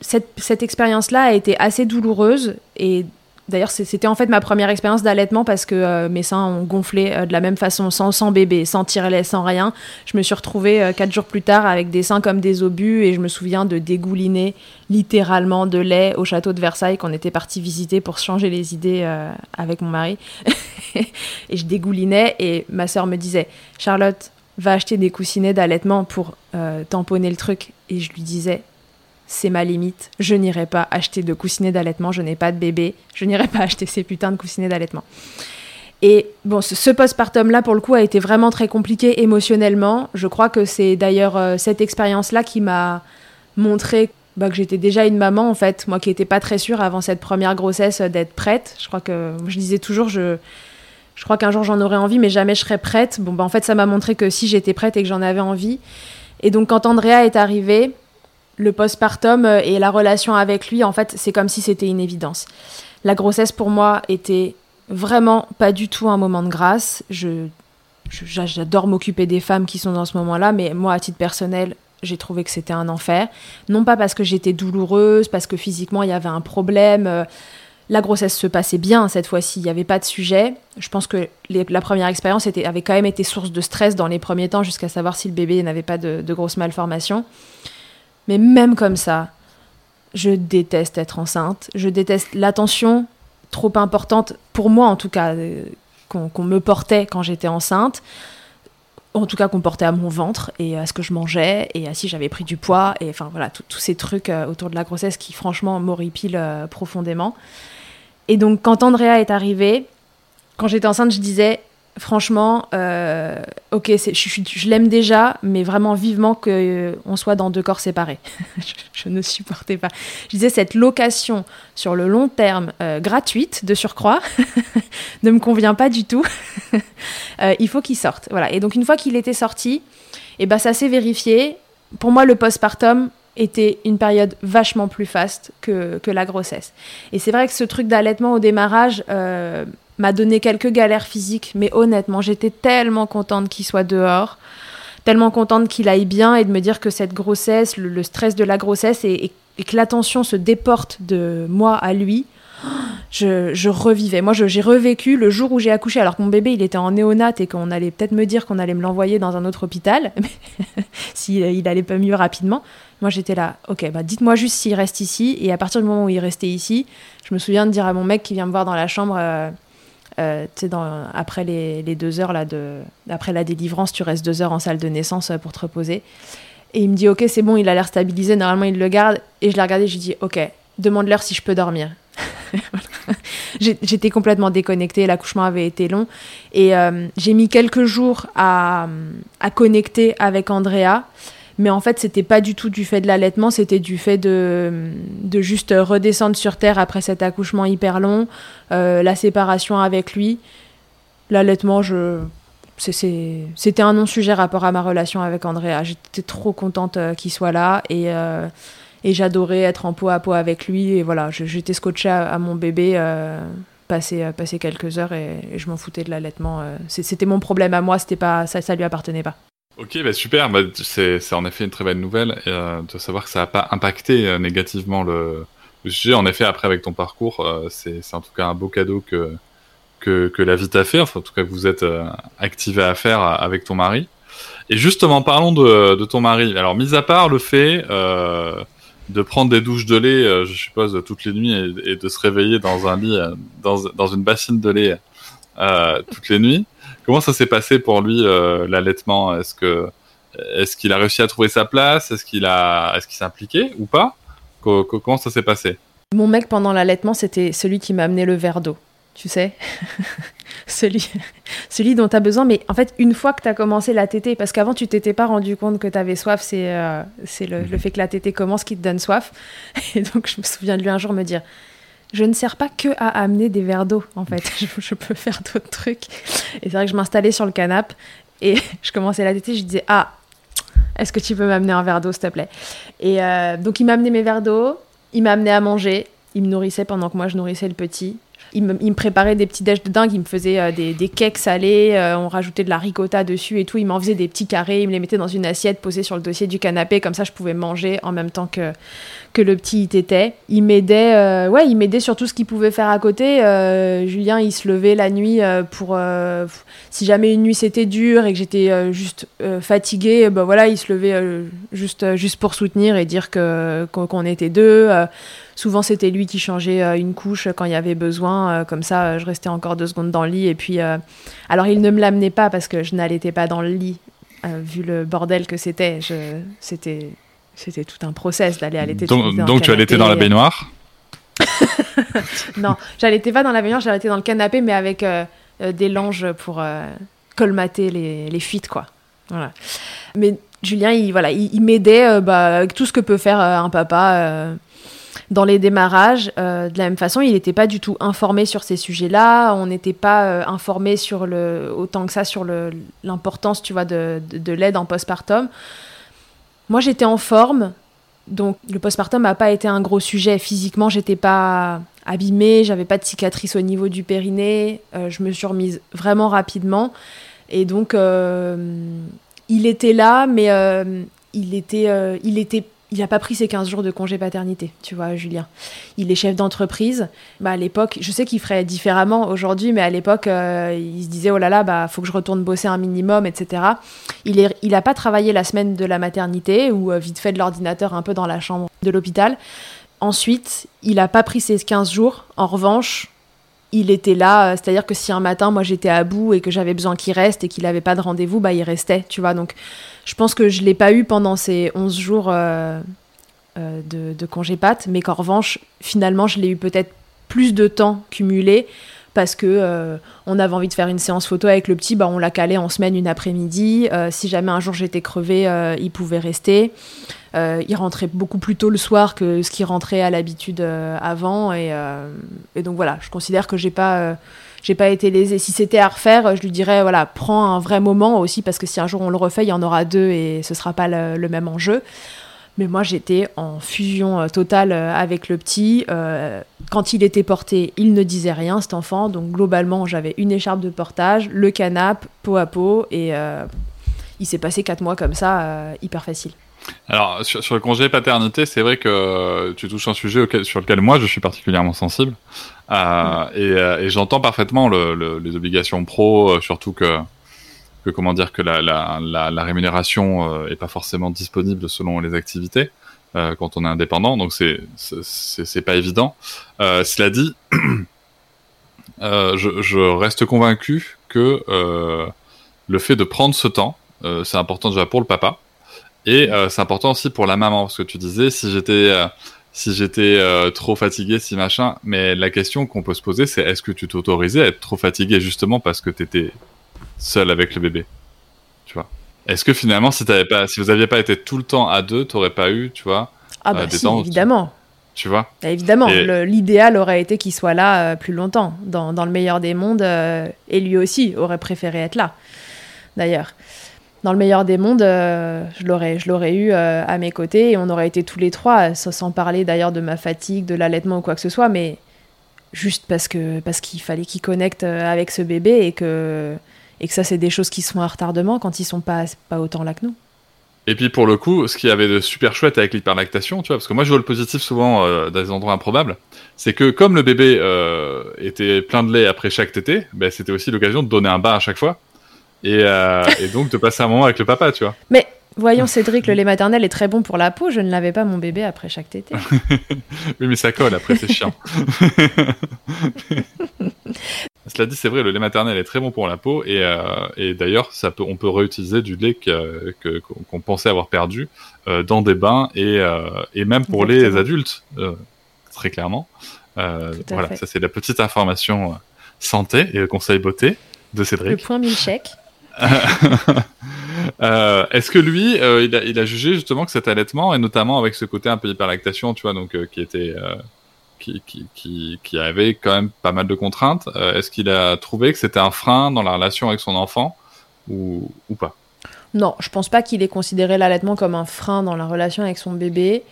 Cette, cette expérience-là a été assez douloureuse et D'ailleurs, c'était en fait ma première expérience d'allaitement parce que euh, mes seins ont gonflé euh, de la même façon, sans, bébé, sans tirer sans rien. Je me suis retrouvée euh, quatre jours plus tard avec des seins comme des obus et je me souviens de dégouliner littéralement de lait au château de Versailles qu'on était parti visiter pour changer les idées avec mon mari. et je dégoulinais et ma soeur me disait Charlotte, va acheter des coussinets d'allaitement pour tamponner le truc. Et je lui disais c'est ma limite. Je n'irai pas acheter de coussinets d'allaitement, je n'ai pas de bébé, je n'irai pas acheter ces putains de coussinets d'allaitement. Et bon, ce, postpartum-là, pour le coup, a été vraiment très compliqué émotionnellement. Je crois que c'est d'ailleurs euh, cette expérience-là qui m'a montré bah, que j'étais déjà une maman, en fait. Moi qui n'étais pas très sûre avant cette première grossesse d'être prête. Je crois que je disais toujours, je, je crois qu'un jour j'en aurais envie, mais jamais je serais prête. Bon, bah, en fait, ça m'a montré que si j'étais prête et que j'en avais envie. Et donc, quand Andrea est arrivé, le postpartum euh, et la relation avec lui, en fait, c'est comme si c'était une évidence. La grossesse, pour moi, était vraiment pas du tout un moment de grâce. Je, j'adore m'occuper des femmes qui sont dans ce moment-là, mais moi, à titre personnel, j'ai trouvé que c'était un enfer. Non pas parce que j'étais douloureuse, parce que physiquement, il y avait un problème. Euh, la grossesse se passait bien cette fois-ci, il n'y avait pas de sujet. Je pense que la première expérience avait quand même été source de stress dans les premiers temps, jusqu'à savoir si le bébé n'avait pas de grosses malformations. Mais même comme ça, je déteste être enceinte. Je déteste l'attention trop importante, pour moi en tout cas, euh, qu'on me portait quand j'étais enceinte. En tout cas, qu'on portait à mon ventre et à ce que je mangeais et à si j'avais pris du poids. Et enfin voilà, tous ces trucs euh, autour de la grossesse qui franchement m'horripilent euh, profondément. Et donc quand Andrea est arrivée, quand j'étais enceinte, je disais franchement, euh, ok, je, l'aime déjà, mais vraiment vivement qu'on euh, soit dans deux corps séparés. je, ne supportais pas. Je disais, cette location sur le long terme, euh, gratuite de surcroît, ne me convient pas du tout. il faut qu'il sorte. Voilà. Et donc, une fois qu'il était sorti, et eh ben, ça s'est vérifié. Pour moi, le postpartum, était une période vachement plus faste que, que la grossesse. Et c'est vrai que ce truc d'allaitement au démarrage m'a donné quelques galères physiques, mais honnêtement, j'étais tellement contente qu'il soit dehors, tellement contente qu'il aille bien et de me dire que cette grossesse, le, stress de la grossesse et, que l'attention se déporte de moi à lui, je, revivais. Moi, j'ai revécu le jour où j'ai accouché, alors que mon bébé, il était en néonate et qu'on allait peut-être me dire qu'on allait me l'envoyer dans un autre hôpital, s'il il allait pas mieux rapidement. Moi, j'étais là, ok, bah dites-moi juste s'il reste ici. Et à partir du moment où il restait ici, je me souviens de dire à mon mec qui vient me voir dans la chambre, euh, euh, sais, après les, deux heures, là, de, après la délivrance, tu restes deux heures en salle de naissance euh, pour te reposer. Et il me dit, ok, c'est bon, il a l'air stabilisé, normalement il le garde. Et je l'ai regardé, j'ai dit, ok, demande-leur si je peux dormir. J'étais complètement déconnectée, l'accouchement avait été long. Et euh, j'ai mis quelques jours à, à, connecter avec Andrea. Mais en fait, c'était pas du tout du fait de l'allaitement, c'était du fait de, de juste redescendre sur Terre après cet accouchement hyper long, euh, la séparation avec lui. L'allaitement, je c'était un non-sujet rapport à ma relation avec Andrea. J'étais trop contente euh, qu'il soit là et, et j'adorais être en peau à peau avec lui. Et voilà, j'étais scotché à, mon bébé, euh, passer, euh, passer quelques heures et, je m'en foutais de l'allaitement. Euh. C'était mon problème à moi, c'était pas ça, ça lui appartenait pas. Ok, bah super, bah, c'est en effet une très belle nouvelle de savoir que ça n'a pas impacté négativement le, sujet. En effet, après avec ton parcours, c'est en tout cas un beau cadeau que, que, que la vie t'a fait, enfin en tout cas que vous êtes activé à faire avec ton mari. Et justement, parlons de, de ton mari. Alors, mis à part le fait de prendre des douches de lait, euh, je suppose, toutes les nuits et, de se réveiller dans un lit, euh, dans, dans, une bassine de lait euh, toutes les nuits. Comment ça s'est passé pour lui l'allaitement? Est-ce que est-ce qu'il a réussi à trouver sa place? Est-ce qu'il a est-ce qu'il s'est impliqué ou pas? Comment ça s'est passé? Mon mec pendant l'allaitement, c'était celui qui m'a amené le verre d'eau tu sais, celui, celui dont tu as besoin. Mais en fait, une fois que tu as commencé la tétée, parce qu'avant, tu t'étais pas rendu compte que tu avais soif, c'est euh, c'est le, fait que la tétée commence qui te donne soif. Et donc, je me souviens de lui un jour me dire Je ne sers pas que à amener des verres d'eau, en fait. Je, peux faire d'autres trucs. Et c'est vrai que je m'installais sur le canapé et je commençais la tétée. Je disais Ah, est-ce que tu peux m'amener un verre d'eau, s'il te plaît? Et euh, donc, il m'a amené mes verres d'eau, il m'a amené à manger. Il me nourrissait pendant que moi je nourrissais le petit il me, préparait des petits déj de dingue, il me faisait euh, des, des, cakes salés, euh, on rajoutait de la ricotta dessus et tout, il m'en faisait des petits carrés, il me les mettait dans une assiette posée sur le dossier du canapé, comme ça je pouvais manger en même temps que, que le petit y était. Il m'aidait, euh, ouais, il m'aidait sur tout ce qu'il pouvait faire à côté. Julien, il se levait la nuit pour, si jamais une nuit c'était dur et que j'étais juste fatiguée, ben voilà, il se levait juste, juste pour soutenir et dire qu'on était deux. Souvent, c'était lui qui changeait une couche quand il y avait besoin. Euh, comme ça, euh, je restais encore deux secondes dans le lit. Et puis, alors, il ne me l'amenait pas parce que je n'allaitais pas dans le lit, vu le bordel que c'était. C'était c'était tout un process d'aller allaiter. Donc, donc tu allaitais dans la baignoire? Non, j'allaitais pas dans la baignoire, j'allaitais dans le canapé, mais avec des langes pour colmater les, les, fuites, quoi. Voilà. Mais Julien, il, voilà, il, m'aidait bah, avec tout ce que peut faire un papa dans les démarrages, euh, de la même façon, il n'était pas du tout informé sur ces sujets-là. On n'était pas euh, informé sur le, autant que ça sur l'importance, tu vois, de, de, l'aide en postpartum. Moi, j'étais en forme, donc le postpartum n'a pas été un gros sujet. Physiquement, j'étais pas abîmée, j'avais pas de cicatrice au niveau du périnée. Euh, je me suis remise vraiment rapidement, et donc il était là, mais il était, il était il n'a pas pris ses 15 jours de congé paternité, tu vois, Julien. Il est chef d'entreprise. Bah, à l'époque, je sais qu'il ferait différemment aujourd'hui, mais à l'époque, euh, il se disait, oh là là, bah, faut que je retourne bosser un minimum, etc. Il n'a il pas travaillé la semaine de la maternité ou euh, vite fait de l'ordinateur un peu dans la chambre de l'hôpital. Ensuite, il n'a pas pris ses 15 jours. En revanche, il était là, euh, c'est-à-dire que si un matin, moi j'étais à bout et que j'avais besoin qu'il reste et qu'il n'avait pas de rendez-vous, bah il restait, tu vois. Donc je pense que je ne l'ai pas eu pendant ces 11 jours euh, euh, de, congé pâte, mais qu'en revanche, finalement, je l'ai eu peut-être plus de temps cumulé parce que euh, on avait envie de faire une séance photo avec le petit, bah on l'a calé en semaine une après-midi. si jamais un jour j'étais crevée, il pouvait rester. il rentrait beaucoup plus tôt le soir que ce qu'il rentrait à l'habitude avant, et, et, donc voilà, je considère que j'ai pas j'ai pas été lésée. Si c'était à refaire, je lui dirais voilà, prends un vrai moment aussi parce que si un jour on le refait, il y en aura deux et ce sera pas le, même enjeu. Mais moi, j'étais en fusion euh, totale euh, avec le petit. Euh, quand il était porté, il ne disait rien, cet enfant. Donc, globalement, j'avais une écharpe de portage, le canap, peau à peau. Et il s'est passé quatre mois comme ça, hyper facile. Alors, sur, le congé paternité, c'est vrai que tu touches un sujet sur lequel moi, je suis particulièrement sensible. Euh, et, j'entends parfaitement les obligations pro, surtout que, que comment dire que la, la, rémunération est pas forcément disponible selon les activités quand on est indépendant, donc c'est pas évident. cela dit, je, reste convaincu que le fait de prendre ce temps, c'est important déjà pour le papa, et c'est important aussi pour la maman, parce que tu disais si j'étais si j'étais euh, trop fatigué, si machin. Mais la question qu'on peut se poser, c'est est-ce que tu t'autorisais à être trop fatigué justement parce que t'étais seul avec le bébé. Tu vois. Est-ce que finalement, si, avais pas, si vous aviez pas été tout le temps à deux, t'aurais pas eu, tu vois Ah bah euh, si, évidemment. Tu vois. Bah, Évidemment, l'idéal aurait été qu'il soit là euh, plus longtemps, dans, dans, le meilleur des mondes, et lui aussi aurait préféré être là, d'ailleurs. Dans le meilleur des mondes, euh, je l'aurais, je l'aurais eu euh, à mes côtés et on aurait été tous les trois, sans, parler d'ailleurs de ma fatigue, de l'allaitement ou quoi que ce soit, mais juste parce que parce qu'il fallait qu'il connecte euh, avec ce bébé et que et que ça c'est des choses qui sont à retardement quand ils sont pas autant là que nous. Et puis pour le coup, ce qui avait de super chouette avec l'hyperlactation, tu vois, parce que moi je vois le positif souvent dans des endroits improbables, c'est que comme le bébé était plein de lait après chaque tété, ben, c'était aussi l'occasion de donner un bain à chaque fois. Euh, et, donc de passer un moment avec le papa, tu vois. Mais voyons Cédric, le lait maternel est très bon pour la peau. Je ne l'avais pas mon bébé après chaque tété. oui, mais ça colle après, c'est chiant. Cela dit, c'est vrai, le lait maternel est très bon pour la peau et, euh, d'ailleurs, peut, on peut réutiliser du lait qu'on pensait avoir perdu euh, dans des bains et, même pour les adultes, très clairement. voilà, ça c'est la petite information santé et conseil beauté de Cédric. Le point mille chèques. Euh, est-ce que lui, euh, il, a, jugé justement que cet allaitement, et notamment avec ce côté un peu hyperlactation, tu vois, donc euh, qui était, qui, qui, qui, avait quand même pas mal de contraintes, est-ce qu'il a trouvé que c'était un frein dans la relation avec son enfant ou, ou pas? Non, je pense pas qu'il ait considéré l'allaitement comme un frein dans la relation avec son bébé.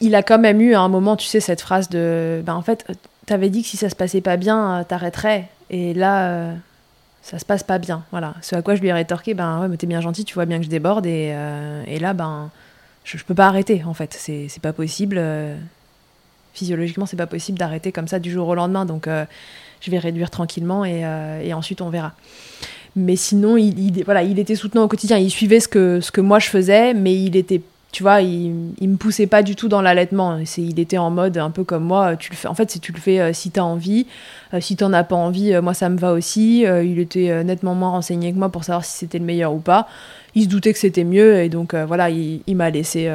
Il a quand même eu à un moment, tu sais, cette phrase de, ben en fait, t'avais dit que si ça se passait pas bien, t'arrêterais. Et là ça se passe pas bien. Voilà. Ce à quoi je lui ai rétorqué, ben ouais, mais t'es bien gentil, tu vois bien que je déborde, et, euh, et là, ben, je, je, peux pas arrêter, en fait. C'est pas possible. Euh, physiologiquement, c'est pas possible d'arrêter comme ça du jour au lendemain, donc euh, je vais réduire tranquillement, et, et, ensuite on verra. Mais sinon, il, il, voilà, il était soutenant au quotidien, il suivait ce que, ce que moi je faisais, mais il était tu vois, il, il me poussait pas du tout dans l'allaitement. Il était en mode un peu comme moi. Tu le fais. En fait, si tu le fais, euh, si tu as envie, euh, si tu n'en as pas envie, euh, moi ça me va aussi. il était nettement moins renseigné que moi pour savoir si c'était le meilleur ou pas. Il se doutait que c'était mieux et donc voilà, il, m'a laissé.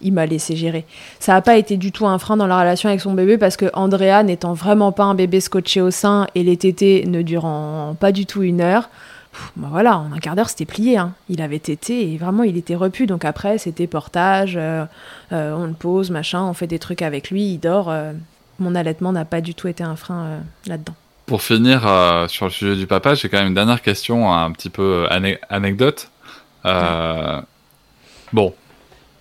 il m'a laissé gérer. Ça n'a pas été du tout un frein dans la relation avec son bébé parce que Andrea, n'étant vraiment pas un bébé scotché au sein et les tétés ne durant pas du tout une heure, bah voilà, en un quart d'heure, c'était plié. Hein. Il avait tété et vraiment, il était repu. Donc après, c'était portage, on le pose, machin, on fait des trucs avec lui, il dort. mon allaitement n'a pas du tout été un frein là-dedans. Pour finir sur le sujet du papa, j'ai quand même une dernière question, un petit peu anecdote. Bon,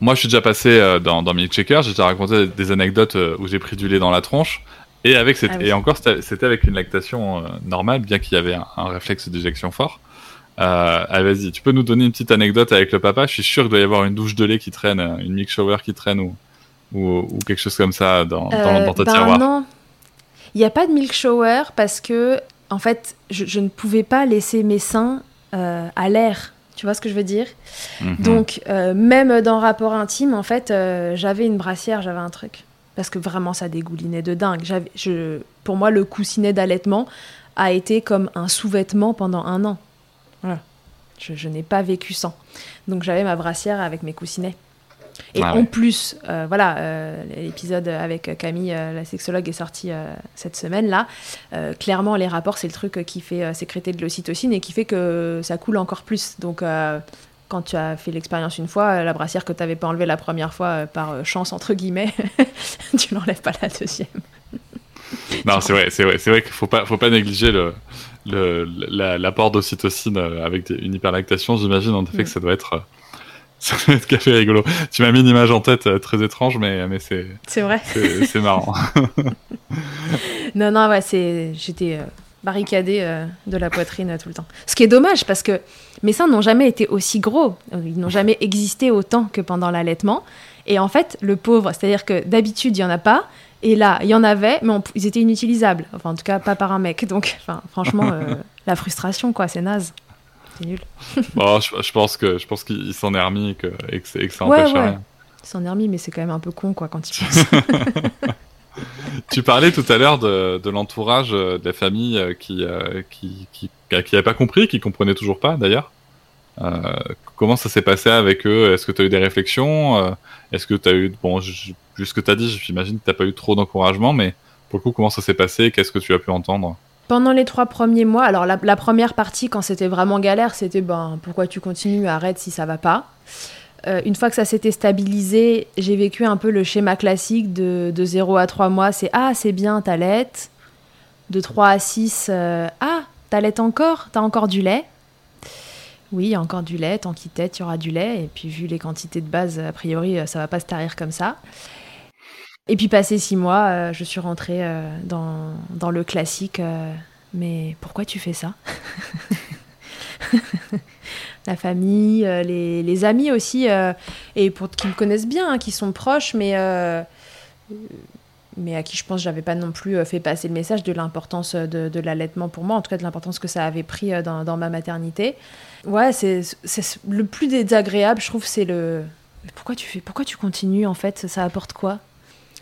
moi, je suis déjà passé euh, dans, dans Milkshaker, j'ai déjà raconté des anecdotes euh, où j'ai pris du lait dans la tronche. Et, avec cette, ah et encore, c'était avec une lactation euh, normale, bien qu'il y avait un, réflexe d'éjection fort. Euh, allez, vas-y, tu peux nous donner une petite anecdote avec le papa? Je suis sûr qu'il doit y avoir une douche de lait qui traîne, une milk shower qui traîne ou, ou, quelque chose comme ça dans, dans, ta ben tiroir. Non, il n'y a pas de milk shower parce que, en fait, je, je ne pouvais pas laisser mes seins à l'air. Tu vois ce que je veux dire? Mhm. Donc, euh, même dans rapport intime, en fait, euh, j'avais une brassière, j'avais un truc. Parce que vraiment, ça dégoulinait de dingue. Je, pour moi, le coussinet d'allaitement a été comme un sous-vêtement pendant un an. Voilà. je n'ai pas vécu sans. Donc, j'avais ma brassière avec mes coussinets. Et ah en plus, euh, voilà, euh, l'épisode avec Camille, euh, la sexologue, est sorti cette semaine-là. clairement, les rapports, c'est le truc qui fait sécréter de l'ocytocine et qui fait que ça coule encore plus. Donc, quand tu as fait l'expérience une fois, la brassière que tu n'avais pas enlevée la première fois par chance, entre guillemets, tu l'enlèves pas la deuxième. non, c'est vrai, c'est vrai, c'est vrai qu'il faut pas, faut pas négliger le, l'apport d'ocytocine avec une hyperlactation. J'imagine en effet que mm. ça doit être ça va être café rigolo. Tu m'as mis une image en tête euh, très étrange, mais, mais c'est. C'est vrai. C'est marrant. non, non, ouais, c'est. J'étais euh, barricadée euh, de la poitrine tout le temps. Ce qui est dommage parce que mes seins n'ont jamais été aussi gros. Ils n'ont jamais existé autant que pendant l'allaitement. Et en fait, le pauvre, c'est-à-dire que d'habitude, il n'y en a pas. Et là, il y en avait, mais ils étaient inutilisables. Enfin, en tout cas, pas par un mec. Donc, enfin, franchement, la frustration, quoi, c'est naze c'est nul. bon, je, pense que je pense qu'il s'en est remis et que, et que, et que ça empêche rien. Il s'en est remis, mais c'est quand même un peu con quoi quand il pense. tu parlais tout à l'heure de, l'entourage euh, de la famille euh, qui euh, qui qui qui pas compris, qui comprenait toujours pas d'ailleurs. Euh, comment ça s'est passé avec eux? Est-ce que tu as eu des réflexions? Est-ce que tu as eu bon, juste ce que tu as dit, j'imagine que tu pas eu trop d'encouragement, mais pour le coup, comment ça s'est passé? Qu'est-ce que tu as pu entendre? Pendant les trois premiers mois, alors la, première partie, quand c'était vraiment galère, c'était ben, pourquoi tu continues, arrête si ça va pas. Euh, une fois que ça s'était stabilisé, j'ai vécu un peu le schéma classique de, de 0 à 3 mois. C'est Ah, c'est bien, t'allaites. De 3 à 6, euh, Ah, t'allaites encore? T'as encore du lait? Oui, encore du lait. Tant qu'il tête, il y aura du lait. Et puis, vu les quantités de base, a priori, ça va pas se tarir comme ça. Et puis passé six mois, euh, je suis rentrée euh, dans, le classique. Euh, mais pourquoi tu fais ça? La famille, les, les, amis aussi, et pour qui me connaissent bien, hein, qui sont proches, mais mais à qui je pense j'avais pas non plus fait passer le message de l'importance de, de l'allaitement pour moi, en tout cas de l'importance que ça avait pris dans, dans ma maternité. Ouais, c'est le plus désagréable, je trouve, c'est le pourquoi tu fais, pourquoi tu continues en fait, ça apporte quoi?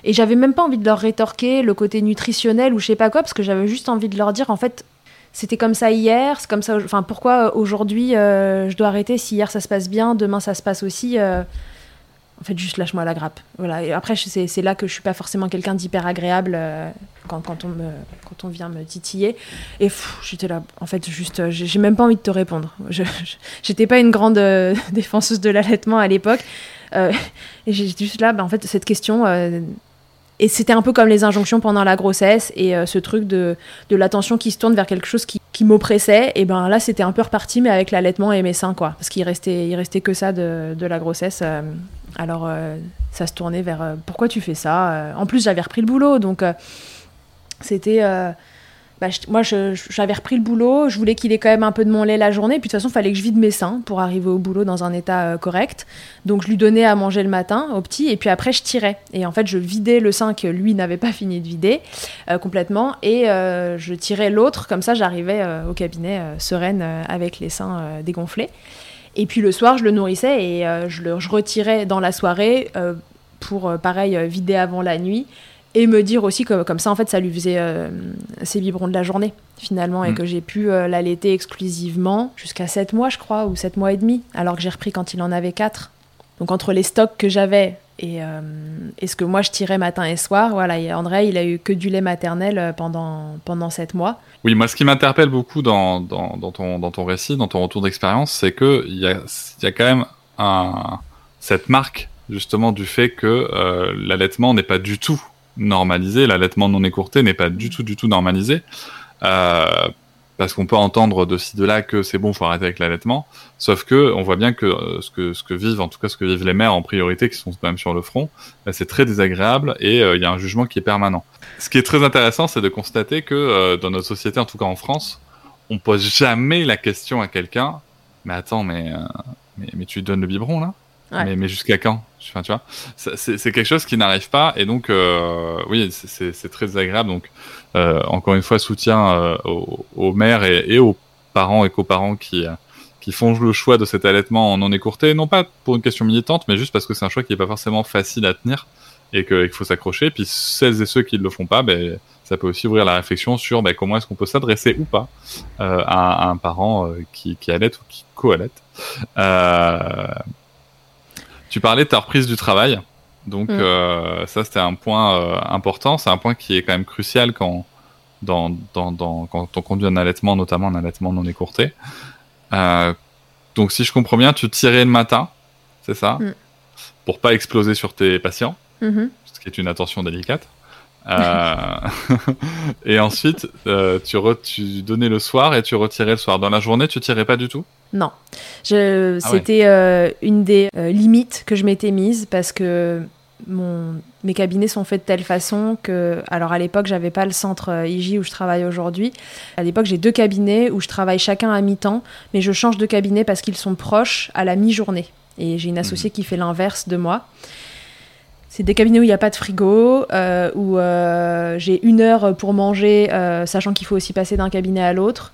Et j'avais même pas envie de leur rétorquer le côté nutritionnel ou je sais pas quoi, parce que j'avais juste envie de leur dire, en fait, c'était comme ça hier, c'est comme ça. Enfin, pourquoi euh, aujourd'hui euh, je dois arrêter si hier ça se passe bien, demain ça se passe aussi euh, En fait, juste lâche-moi la grappe. Voilà. Et après, c'est là que je suis pas forcément quelqu'un d'hyper agréable quand, quand, on me, quand on vient me titiller. Et j'étais là, en fait, juste, j'ai même pas envie de te répondre. J'étais pas une grande défenseuse de l'allaitement à l'époque. et j'ai juste là, bah, en fait, cette question et c'était un peu comme les injonctions pendant la grossesse et euh, ce truc de, de l'attention qui se tourne vers quelque chose qui, qui m'oppressait. Et ben là, c'était un peu reparti, mais avec l'allaitement et mes seins, quoi. Parce qu'il restait, il restait que ça de, de la grossesse. Euh. alors, euh, ça se tournait vers pourquoi tu fais ça? En plus, j'avais repris le boulot, donc c'était bah, moi j'avais repris le boulot, je voulais qu'il ait quand même un peu de mon lait la journée, puis de toute façon il fallait que je vide mes seins pour arriver au boulot dans un état euh, correct. Donc je lui donnais à manger le matin au petit, et puis après je tirais. Et en fait je vidais le sein que lui n'avait pas fini de vider euh, complètement, et euh, je tirais l'autre, comme ça j'arrivais au cabinet sereine avec les seins dégonflés. Et puis le soir je le nourrissais et je le je retirais dans la soirée pour pareil vider avant la nuit et me dire aussi que comme ça en fait ça lui faisait euh, ses biberons de la journée finalement et mm. que j'ai pu euh, l'allaiter exclusivement jusqu'à 7 mois je crois ou 7 mois et demi alors que j'ai repris quand il en avait 4 donc entre les stocks que j'avais Et, et, ce que moi je tirais matin et soir, voilà, et André, il a eu que du lait maternel pendant, pendant 7 mois. Oui, moi ce qui m'interpelle beaucoup dans, dans, dans, ton, dans ton récit, dans ton retour d'expérience, c'est qu'il y a, y a quand même un, cette marque justement du fait que euh, l'allaitement n'est pas du tout normalisé, l'allaitement non écourté n'est pas du tout du tout normalisé. Euh, parce qu'on peut entendre de ci de là que c'est bon, faut arrêter avec l'allaitement. Sauf que on voit bien que euh, ce que ce que vivent, en tout cas ce que vivent les mères en priorité, qui sont quand même sur le front, bah, c'est très désagréable et il y a un jugement qui est permanent. Ce qui est très intéressant, c'est de constater que dans notre société, en tout cas en France, on pose jamais la question à quelqu'un. Mais attends, mais, mais mais tu donnes le biberon là? Mais, mais jusqu'à quand? Enfin, tu vois C'est quelque chose qui n'arrive pas. Et donc, euh, oui, c'est très agréable. Donc, euh, encore une fois, soutien euh, aux, mères et, aux parents et coparents qui, qui font le choix de cet allaitement en non écourté. Non pas pour une question militante, mais juste parce que c'est un choix qui n'est pas forcément facile à tenir et qu'il faut s'accrocher. Puis celles et ceux qui ne le font pas, ben, ça peut aussi ouvrir la réflexion sur ben, comment est-ce qu'on peut s'adresser ou pas à, un parent qui, qui ou qui co-allaite. Euh, tu parlais de ta reprise du travail. Donc mm. euh, ça, c'était un point euh, important. C'est un point qui est quand même crucial quand, dans, dans, dans, quand on conduit un allaitement, notamment un allaitement non écourté. Euh, donc si je comprends bien, tu tirais le matin, c'est ça? Mm. Pour pas exploser sur tes patients, mm-hmm. ce qui est une attention délicate. Euh, et ensuite, euh, tu, tu donnais le soir et tu retirais le soir. Dans la journée, tu tirais pas du tout? Non. Je... Ah C'était euh, une des limites que je m'étais mise parce que mon... mes cabinets sont faits de telle façon que. Alors à l'époque, j'avais pas le centre IJ où je travaille aujourd'hui. À l'époque, j'ai deux cabinets où je travaille chacun à mi-temps, mais je change de cabinet parce qu'ils sont proches à la mi-journée. Et j'ai une associée mmh. qui fait l'inverse de moi. C'est des cabinets où il n'y a pas de frigo, euh, où euh, j'ai une heure pour manger, euh, sachant qu'il faut aussi passer d'un cabinet à l'autre.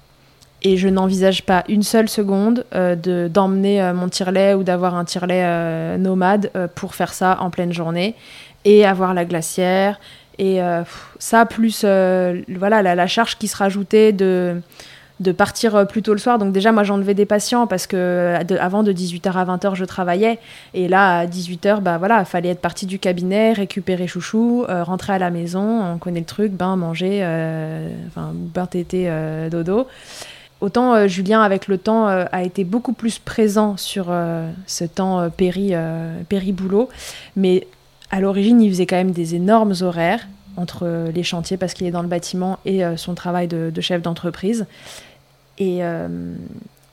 Et je n'envisage pas une seule seconde de, d'emmener mon tire-lait ou d'avoir un tire-lait nomade pour faire ça en pleine journée et avoir la glacière. Et ça, plus voilà, la, charge qui se rajoutait de de partir euh, plus tôt le soir. Donc déjà, moi, j'enlevais des patients parce que avant de 18h à 20h, je travaillais. Et là, à 18h, bah voilà, fallait être parti du cabinet, récupérer chouchou, euh, rentrer à la maison, on connaît le truc, bain, manger, euh, enfin, bain, tété, dodo. Autant Julien, avec le temps, a été beaucoup plus présent sur ce temps péri, péri-boulot. Mais à l'origine, il faisait quand même des énormes horaires entre les chantiers parce qu'il est dans le bâtiment et son travail de, de chef d'entreprise. Et euh,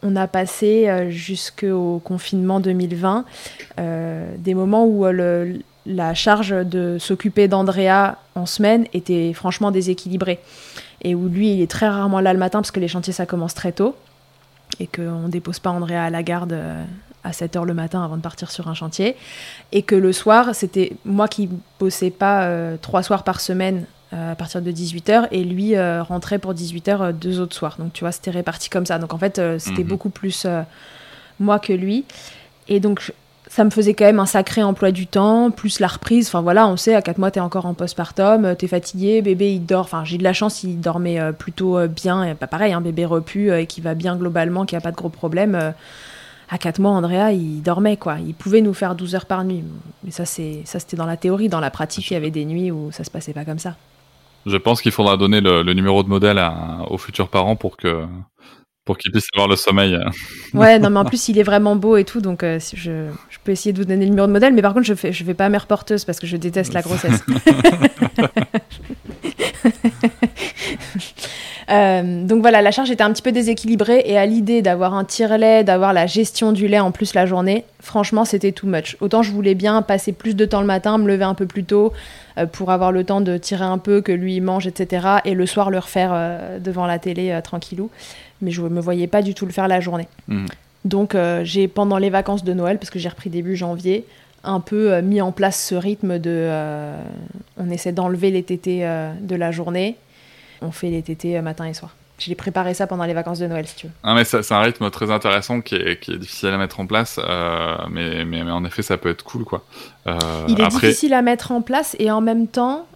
on a passé euh, jusqu'au confinement 2020 euh, des moments où la charge de s'occuper d'Andrea en semaine était franchement déséquilibrée. Et où lui, il est très rarement là le matin parce que les chantiers, ça commence très tôt. Et qu'on ne dépose pas Andrea à la garde à 7 h le matin avant de partir sur un chantier. Et que le soir, c'était moi qui bossais pas trois soirs par semaine euh, à partir de 18h et lui euh, rentrait pour 18h euh, deux autres soirs. Donc tu vois, c'était réparti comme ça. Donc en fait, c'était mhm. beaucoup plus moi que lui. Et donc ça me faisait quand même un sacré emploi du temps, plus la reprise. Enfin voilà, on sait, à 4 mois, t'es encore en postpartum, t'es fatigué, bébé il dort. Enfin, j'ai de la chance, il dormait plutôt bien. Et pas pareil, un bébé repu et qui va bien globalement, qui a pas de gros problèmes à 4 mois, Andrea, il dormait, quoi. Il pouvait nous faire 12 heures par nuit. Mais ça, c'est, ça c'était dans la théorie. Dans la pratique, il y avait des nuits où ça se passait pas comme ça. Je pense qu'il faudra donner le, numéro de modèle aux futurs parents pour que pour qu'ils puissent avoir le sommeil. Ouais, non, mais en plus, il est vraiment beau et tout, donc euh, je, je, peux essayer de vous donner le numéro de modèle, mais par contre, je fais, je vais pas mère porteuse parce que je déteste la grossesse. Euh, donc voilà, la charge était un petit peu déséquilibrée et à l'idée d'avoir un tire-lait, d'avoir la gestion du lait en plus la journée, franchement, c'était too much. Autant je voulais bien passer plus de temps le matin, me lever un peu plus tôt pour avoir le temps de tirer un peu, que lui mange, etc. Et le soir le refaire euh, devant la télé tranquillou. Mais je ne me voyais pas du tout le faire la journée. Mmh. Donc j'ai pendant les vacances de Noël, parce que j'ai repris début janvier, un peu mis en place ce rythme de on essaie d'enlever les tétés de la journée on fait les tétés euh, matin et soir. J'ai préparé ça pendant les vacances de Noël, si tu veux. Ah, mais c'est un rythme très intéressant qui est, qui est, difficile à mettre en place, euh, mais, mais, mais, en effet, ça peut être cool, quoi. Euh, Il est difficile à mettre en place et en même temps,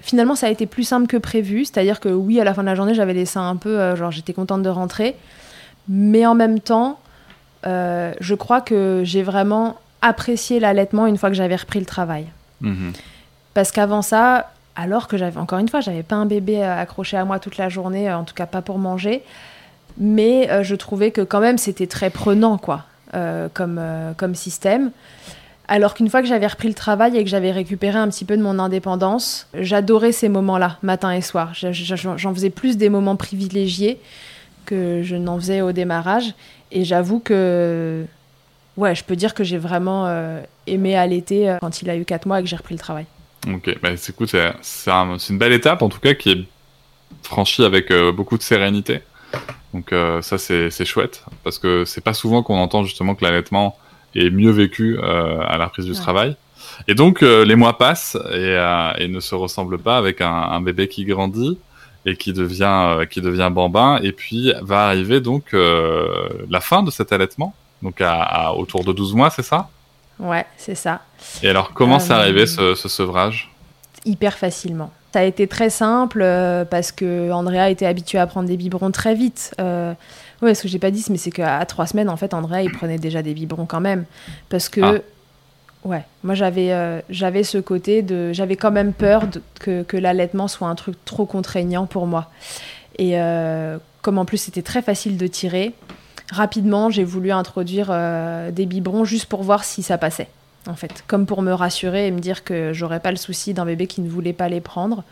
finalement, ça a été plus simple que prévu. C'est-à-dire que oui, à la fin de la journée, j'avais les seins un peu, genre j'étais contente de rentrer, mais en même temps, je crois que j'ai vraiment apprécié l'allaitement une fois que j'avais repris le travail. Mhm. Parce qu'avant ça, alors que j'avais, encore une fois, j'avais pas un bébé euh, accroché à moi toute la journée, euh, en tout cas pas pour manger, mais euh, je trouvais que quand même c'était très prenant, quoi, comme, comme système. Alors qu'une fois que j'avais repris le travail et que j'avais récupéré un petit peu de mon indépendance, j'adorais ces moments-là, matin et soir. Je- je- J'en faisais plus des moments privilégiés que je n'en faisais au démarrage. Et j'avoue que, ouais, je peux dire que j'ai vraiment aimé allaiter quand il a eu 4 mois et que j'ai repris le travail. Ok, bah, c'est c'est c'est un- c'est une belle étape en tout cas qui est franchie avec euh, beaucoup de sérénité. Donc euh, ça c'est c'est chouette parce que c'est pas souvent qu'on entend justement que l'allaitement est mieux vécu euh, à la reprise du Ouais. travail. Et donc les mois passent et, et ne se ressemblent pas avec un, un bébé qui grandit et qui devient qui devient bambin et puis va arriver donc la fin de cet allaitement donc à, à autour de 12 mois c'est ça? Ouais, c'est ça. Et alors comment Euh, c'est arrivé ce, ce sevrage? Hyper facilement. Ça a été très simple euh, parce que Andrea était habitué à prendre des biberons très vite. Euh, ouais, ce que j'ai pas dit, mais c'est qu'à trois semaines, en fait, Andrea, il prenait déjà des biberons quand même. Parce que, Ah. ouais, moi, j'avais euh, j'avais ce côté de. J'avais quand même peur de- que, que l'allaitement soit un truc trop contraignant pour moi. Et euh, comme en plus, c'était très facile de tirer, rapidement, j'ai voulu introduire euh, des biberons juste pour voir si ça passait en fait, comme pour me rassurer et me dire que j'aurais pas le souci d'un bébé qui ne voulait pas les prendre.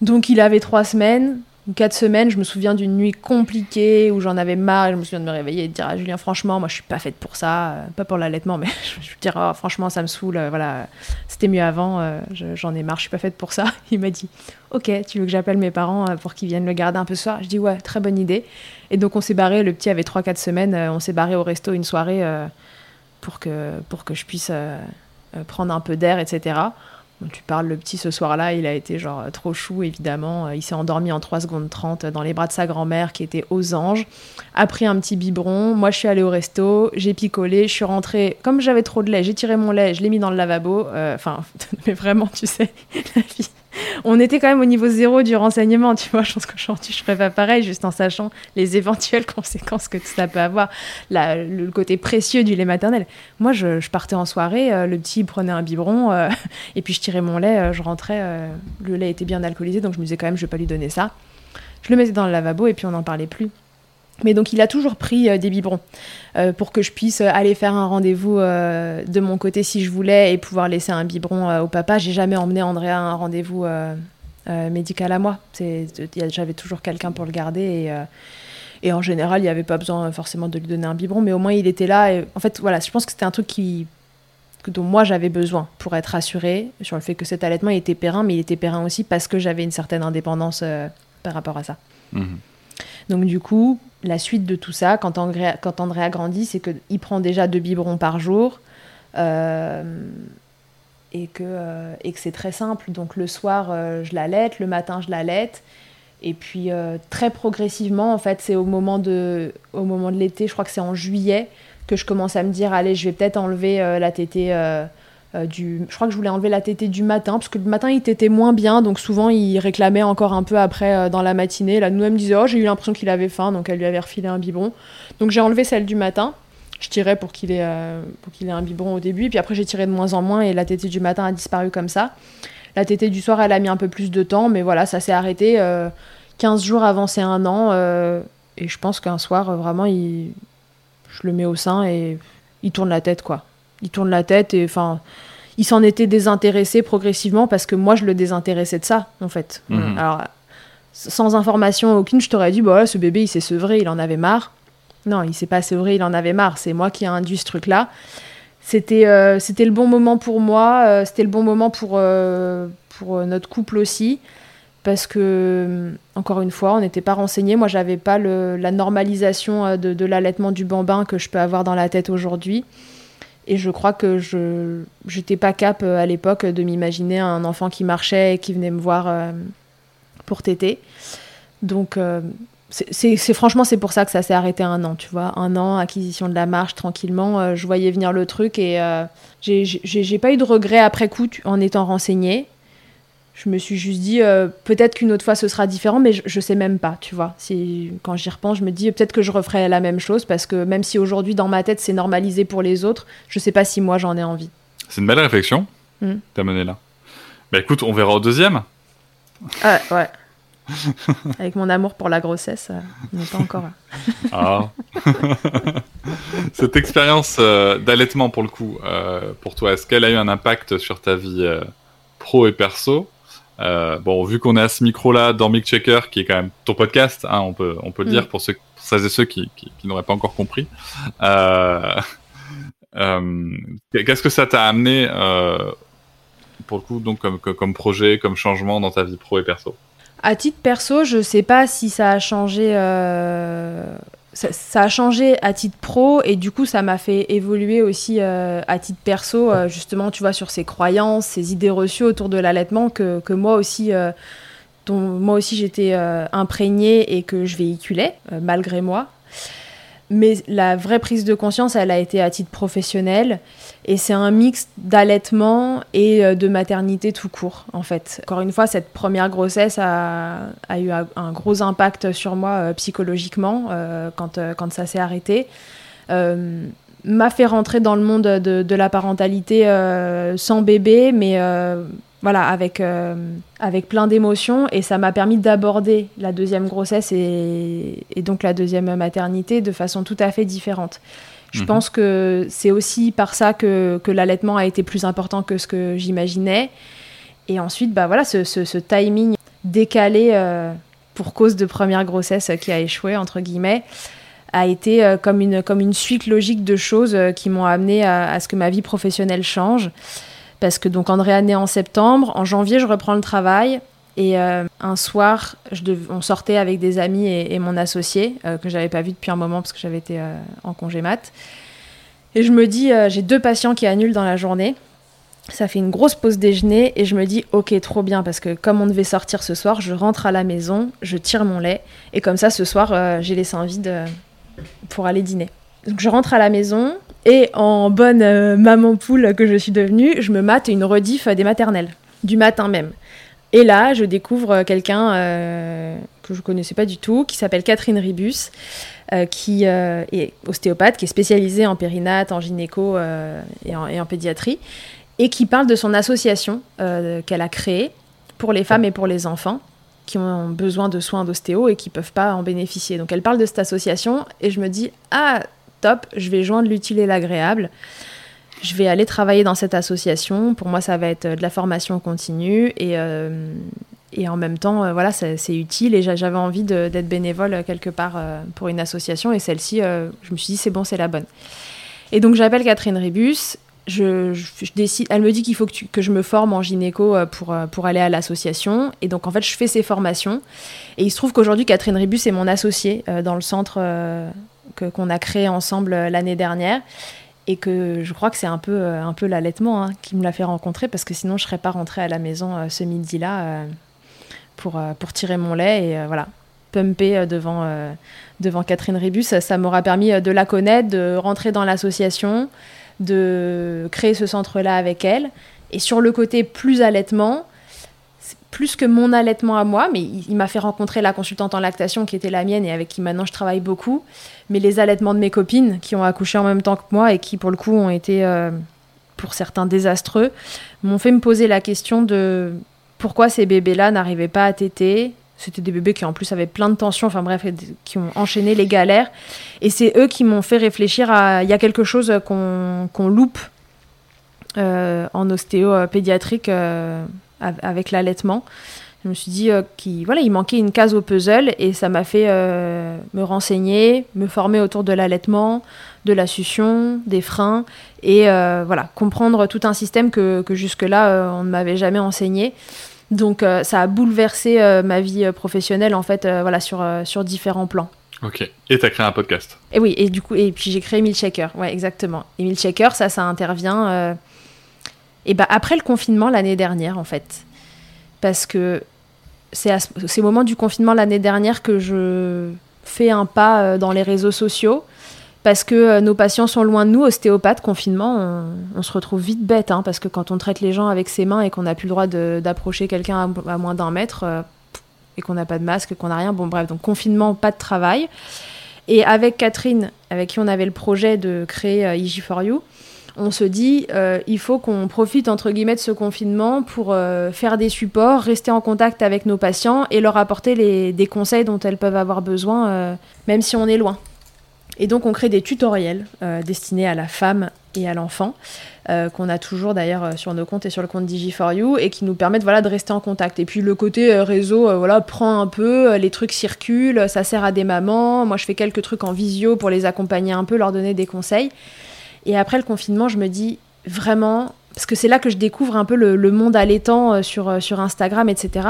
Donc il avait trois semaines quatre semaines, je me souviens d'une nuit compliquée où j'en avais marre, et je me souviens de me réveiller et de dire à Julien franchement moi je suis pas faite pour ça, euh, pas pour l'allaitement mais je veux dire oh, franchement ça me saoule, euh, voilà, c'était mieux avant, euh, je- j'en ai marre, je suis pas faite pour ça. Il m'a dit ok tu veux que j'appelle mes parents pour qu'ils viennent le garder un peu ce soir? Je dis ouais très bonne idée. Et donc on s'est barré, le petit avait 3-4 semaines, on s'est barré au resto une soirée pour, que, pour que je puisse prendre un peu d'air, etc. Tu parles, le petit ce soir-là, il a été genre trop chou, évidemment. Euh, Il s'est endormi en 3 secondes 30 dans les bras de sa grand-mère qui était aux anges, a pris un petit biberon. Moi, je suis allée au resto, j'ai picolé, je suis rentrée. Comme j'avais trop de lait, j'ai tiré mon lait, je l'ai mis dans le lavabo. Euh, Enfin, mais vraiment, tu sais, la vie. On était quand même au niveau zéro du renseignement, tu vois. Je pense qu'aujourd'hui, je ferais pas pareil, juste en sachant les éventuelles conséquences que ça peut avoir, le côté précieux du lait maternel. Moi, je, partais en soirée, euh, le petit prenait un biberon, euh, et puis je tirais mon lait, euh, je rentrais, le lait était bien alcoolisé, donc je me disais quand même, je vais pas lui donner ça. Je le mettais dans le lavabo, et puis on n'en parlait plus. Mais donc il a toujours pris euh, des biberons euh, pour que je puisse euh, aller faire un rendez-vous euh, de mon côté si je voulais et pouvoir laisser un biberon au papa. J'ai jamais emmené Andrea à un rendez-vous médical à moi. J'avais toujours quelqu'un pour le garder et, et en général il n'y avait pas besoin forcément de lui donner un biberon, mais au moins il était là. Et, en fait voilà, je pense que c'était un truc qui dont moi j'avais besoin pour être rassurée sur le fait que cet allaitement il était périn, mais il était périn aussi parce que j'avais une certaine indépendance par rapport à ça. Mhm. Donc du coup, la suite de tout ça, quand André, a grandi, c'est qu'il prend déjà deux biberons par jour euh, et que, euh, et que c'est très simple. Donc le soir, euh, je l'allaite, le matin, je l'allaite. Et puis euh, très progressivement, en fait, c'est au moment de, au moment de l'été, je crois que c'est en juillet, que je commence à me dire, allez, je vais peut-être enlever la tétée euh, du... Je crois que je voulais enlever la tétée du matin, parce que le matin, il tétait moins bien, donc souvent, il réclamait encore un peu après euh, dans la matinée. La nounou, elle me disait, oh, j'ai eu l'impression qu'il avait faim, donc elle lui avait refilé un biberon. Donc j'ai enlevé celle du matin. Je tirais pour qu'il ait, euh, ait un biberon au début, puis après j'ai tiré de moins en moins et la tétée du matin a disparu comme ça. La tétée du soir, elle a mis un peu plus de temps, mais voilà, ça s'est arrêté euh, 15 jours avant ses un an. et je pense qu'un soir, vraiment, il... je le mets au sein et il tourne la tête, quoi. Il tourne la tête et enfin, il s'en était désintéressé progressivement parce que moi, je le désintéressais de ça, en fait. Mhm. Alors, sans information aucune, je t'aurais dit, bah ce bébé, il s'est sevré, il en avait marre. Non, il s'est pas sevré, il en avait marre. C'est moi qui ai induit ce truc-là. C'était euh, c'était le bon moment pour moi, euh, c'était le bon moment pour, euh, pour notre couple aussi. Parce que, encore une fois, on n'était pas renseignés. Moi, j'avais pas le- la normalisation de, de l'allaitement du bambin que je peux avoir dans la tête aujourd'hui. Et je crois que je j'étais pas cap euh, à l'époque de m'imaginer un enfant qui marchait et qui venait me voir euh, pour téter. Donc, euh, c'est- franchement, c'est pour ça que ça s'est arrêté un an, tu vois. Un an, acquisition de la marche, tranquillement. je voyais venir le truc et j'ai- pas eu de regrets après coup en étant renseignée. Je me suis juste dit, euh, peut-être qu'une autre fois ce sera différent, mais je, je sais même pas, tu vois. Si, quand j'y repense, je me dis, peut-être que je referai la même chose, parce que même si aujourd'hui, dans ma tête, c'est normalisé pour les autres, je sais pas si moi j'en ai envie. C'est une belle réflexion Mm. t'as mené là. Bah écoute, on verra au deuxième. Ah, ouais. Avec mon amour pour la grossesse, euh, on n'est pas encore. Ah. Cette expérience euh, d'allaitement, pour le coup, euh, pour toi, est-ce qu'elle a eu un impact sur ta vie pro et perso? Euh, Bon, vu qu'on est à ce micro-là dans Mic Checker, qui est quand même ton podcast, hein, on peut, on peut le Mm. dire pour, ceux, pour celles et ceux qui, qui, qui n'auraient pas encore compris. Euh, euh, Qu'est-ce que ça t'a amené, pour le coup, donc comme, comme, comme projet, comme changement dans ta vie pro et perso? À titre perso, je sais pas si ça a changé. Ça, a changé à titre pro et du coup ça m'a fait évoluer aussi euh, à titre perso, euh, justement tu vois sur ces croyances, ces idées reçues autour de l'allaitement que, que moi aussi, euh, dont moi aussi j'étais imprégnée et que je véhiculais malgré moi. Mais la vraie prise de conscience, elle a été à titre professionnel. Et c'est un mix d'allaitement et euh, de maternité tout court, en fait. Encore une fois, cette première grossesse a, a eu un, gros impact sur moi euh, psychologiquement euh, quand, ça s'est arrêté. M'a fait rentrer dans le monde de, de la parentalité sans bébé, mais voilà, avec, euh, avec plein d'émotions. Et ça m'a permis d'aborder la deuxième grossesse et, et donc la deuxième maternité de façon tout à fait différente. Je Mhm. pense que c'est aussi par ça que, que l'allaitement a été plus important que ce que j'imaginais. Et ensuite, bah voilà, ce, ce- ce timing décalé euh, pour cause de première grossesse qui a échoué, entre guillemets, a été euh, comme, une, comme une suite logique de choses qui m'ont amené à, à ce que ma vie professionnelle change. Parce que donc Andrea naît en septembre, en janvier je reprends le travail et euh, un soir je on sortait avec des amis et, mon associé euh, que j'avais pas vu depuis un moment parce que j'avais été euh, en congé mat. Et je me dis euh, j'ai deux patients qui annulent dans la journée. Ça fait une grosse pause déjeuner et je me dis ok trop bien parce que comme on devait sortir ce soir, je rentre à la maison, je tire mon lait et comme ça ce soir j'ai les seins vides pour aller dîner. Donc je rentre à la maison et en bonne euh, maman poule que je suis devenue, je me mate une rediff des maternelles du matin même. Et là, je découvre quelqu'un euh, que je connaissais pas du tout, qui s'appelle Catherine Ribus, euh, qui est ostéopathe, qui est spécialisée en périnate, en gynéco et, en, pédiatrie, et qui parle de son association qu'elle a créée pour les femmes et pour les enfants qui ont besoin de soins d'ostéo et qui peuvent pas en bénéficier. Donc elle parle de cette association et je me dis ah top, je vais joindre l'utile et l'agréable. Je vais aller travailler dans cette association. Pour moi, ça va être euh, de la formation continue et, euh, et en même temps, euh, voilà, c'est utile et j'a- j'avais envie d'être bénévole quelque part pour une association et celle-ci, je me suis dit c'est bon, c'est la bonne. Et donc j'appelle Catherine Ribus. Je, décide, elle me dit qu'il faut que, que je me forme en gynéco pour, pour aller à l'association. Et donc en fait, je fais ces formations. Et il se trouve qu'aujourd'hui, Catherine Ribus est mon associée dans le centre que- qu'on a créé ensemble euh, l'année dernière. Et que je crois que c'est un peu, euh, un peu l'allaitement hein, qui me l'a fait rencontrer parce que sinon je serais pas rentrée à la maison euh, ce midi-là pour, pour tirer mon lait et voilà, pumper devant, devant Catherine Ribus. Ça, m'aura permis de la connaître, de rentrer dans l'association, de créer ce centre-là avec elle. Et sur le côté plus allaitement, plus que mon allaitement à moi, mais il, m'a fait rencontrer la consultante en lactation qui était la mienne et avec qui maintenant je travaille beaucoup, mais les allaitements de mes copines qui ont accouché en même temps que moi et qui pour le coup ont été euh, pour certains désastreux, m'ont fait me poser la question de pourquoi ces bébés-là n'arrivaient pas à téter. C'était des bébés qui en plus avaient plein de tensions, enfin bref, qui ont enchaîné les galères. Et c'est eux qui m'ont fait réfléchir à il y a quelque chose qu'on loupe euh, en ostéo euh, avec l'allaitement. Je me suis dit euh, qu'il voilà, il manquait une case au puzzle et ça m'a fait euh, me renseigner, me former autour de l'allaitement, de la succion, des freins et euh, voilà, comprendre tout un système que, que jusque-là on ne m'avait jamais enseigné. Donc ça a bouleversé ma vie professionnelle en fait, voilà, sur, sur différents plans. Ok. Et t'as créé un podcast. Et oui, et du coup, et puis j'ai créé Milkshaker, ouais, exactement. Et Milkshaker, ça, ça intervient et bah, après le confinement l'année dernière, en fait. Parce que c'est à ce- moment du confinement l'année dernière que je fais un pas euh, dans les réseaux sociaux. parce que nos patients sont loin de nous, ostéopathes, confinement, on, se retrouve vite bête, hein, parce que quand on traite les gens avec ses mains et qu'on n'a plus le droit d'approcher quelqu'un à, moins d'un mètre, et qu'on n'a pas de masque, qu'on n'a rien, bon bref, donc confinement, pas de travail. Et avec Catherine, avec qui on avait le projet de créer IG4U, on se dit euh, il faut qu'on profite entre guillemets de ce confinement pour euh, faire des supports, rester en contact avec nos patients et leur apporter les, des conseils dont elles peuvent avoir besoin, euh, même si on est loin. Et donc on crée des tutoriels destinés à la femme et à l'enfant, qu'on a toujours d'ailleurs sur nos comptes et sur le compte Digi4You, et qui nous permettent voilà, de rester en contact. Et puis le côté réseau voilà, prend un peu, les trucs circulent, ça sert à des mamans, moi je fais quelques trucs en visio pour les accompagner un peu, leur donner des conseils. Et après le confinement, je me dis vraiment, parce que c'est là que je découvre un peu le, monde allaitant euh, sur, euh, sur Instagram, etc.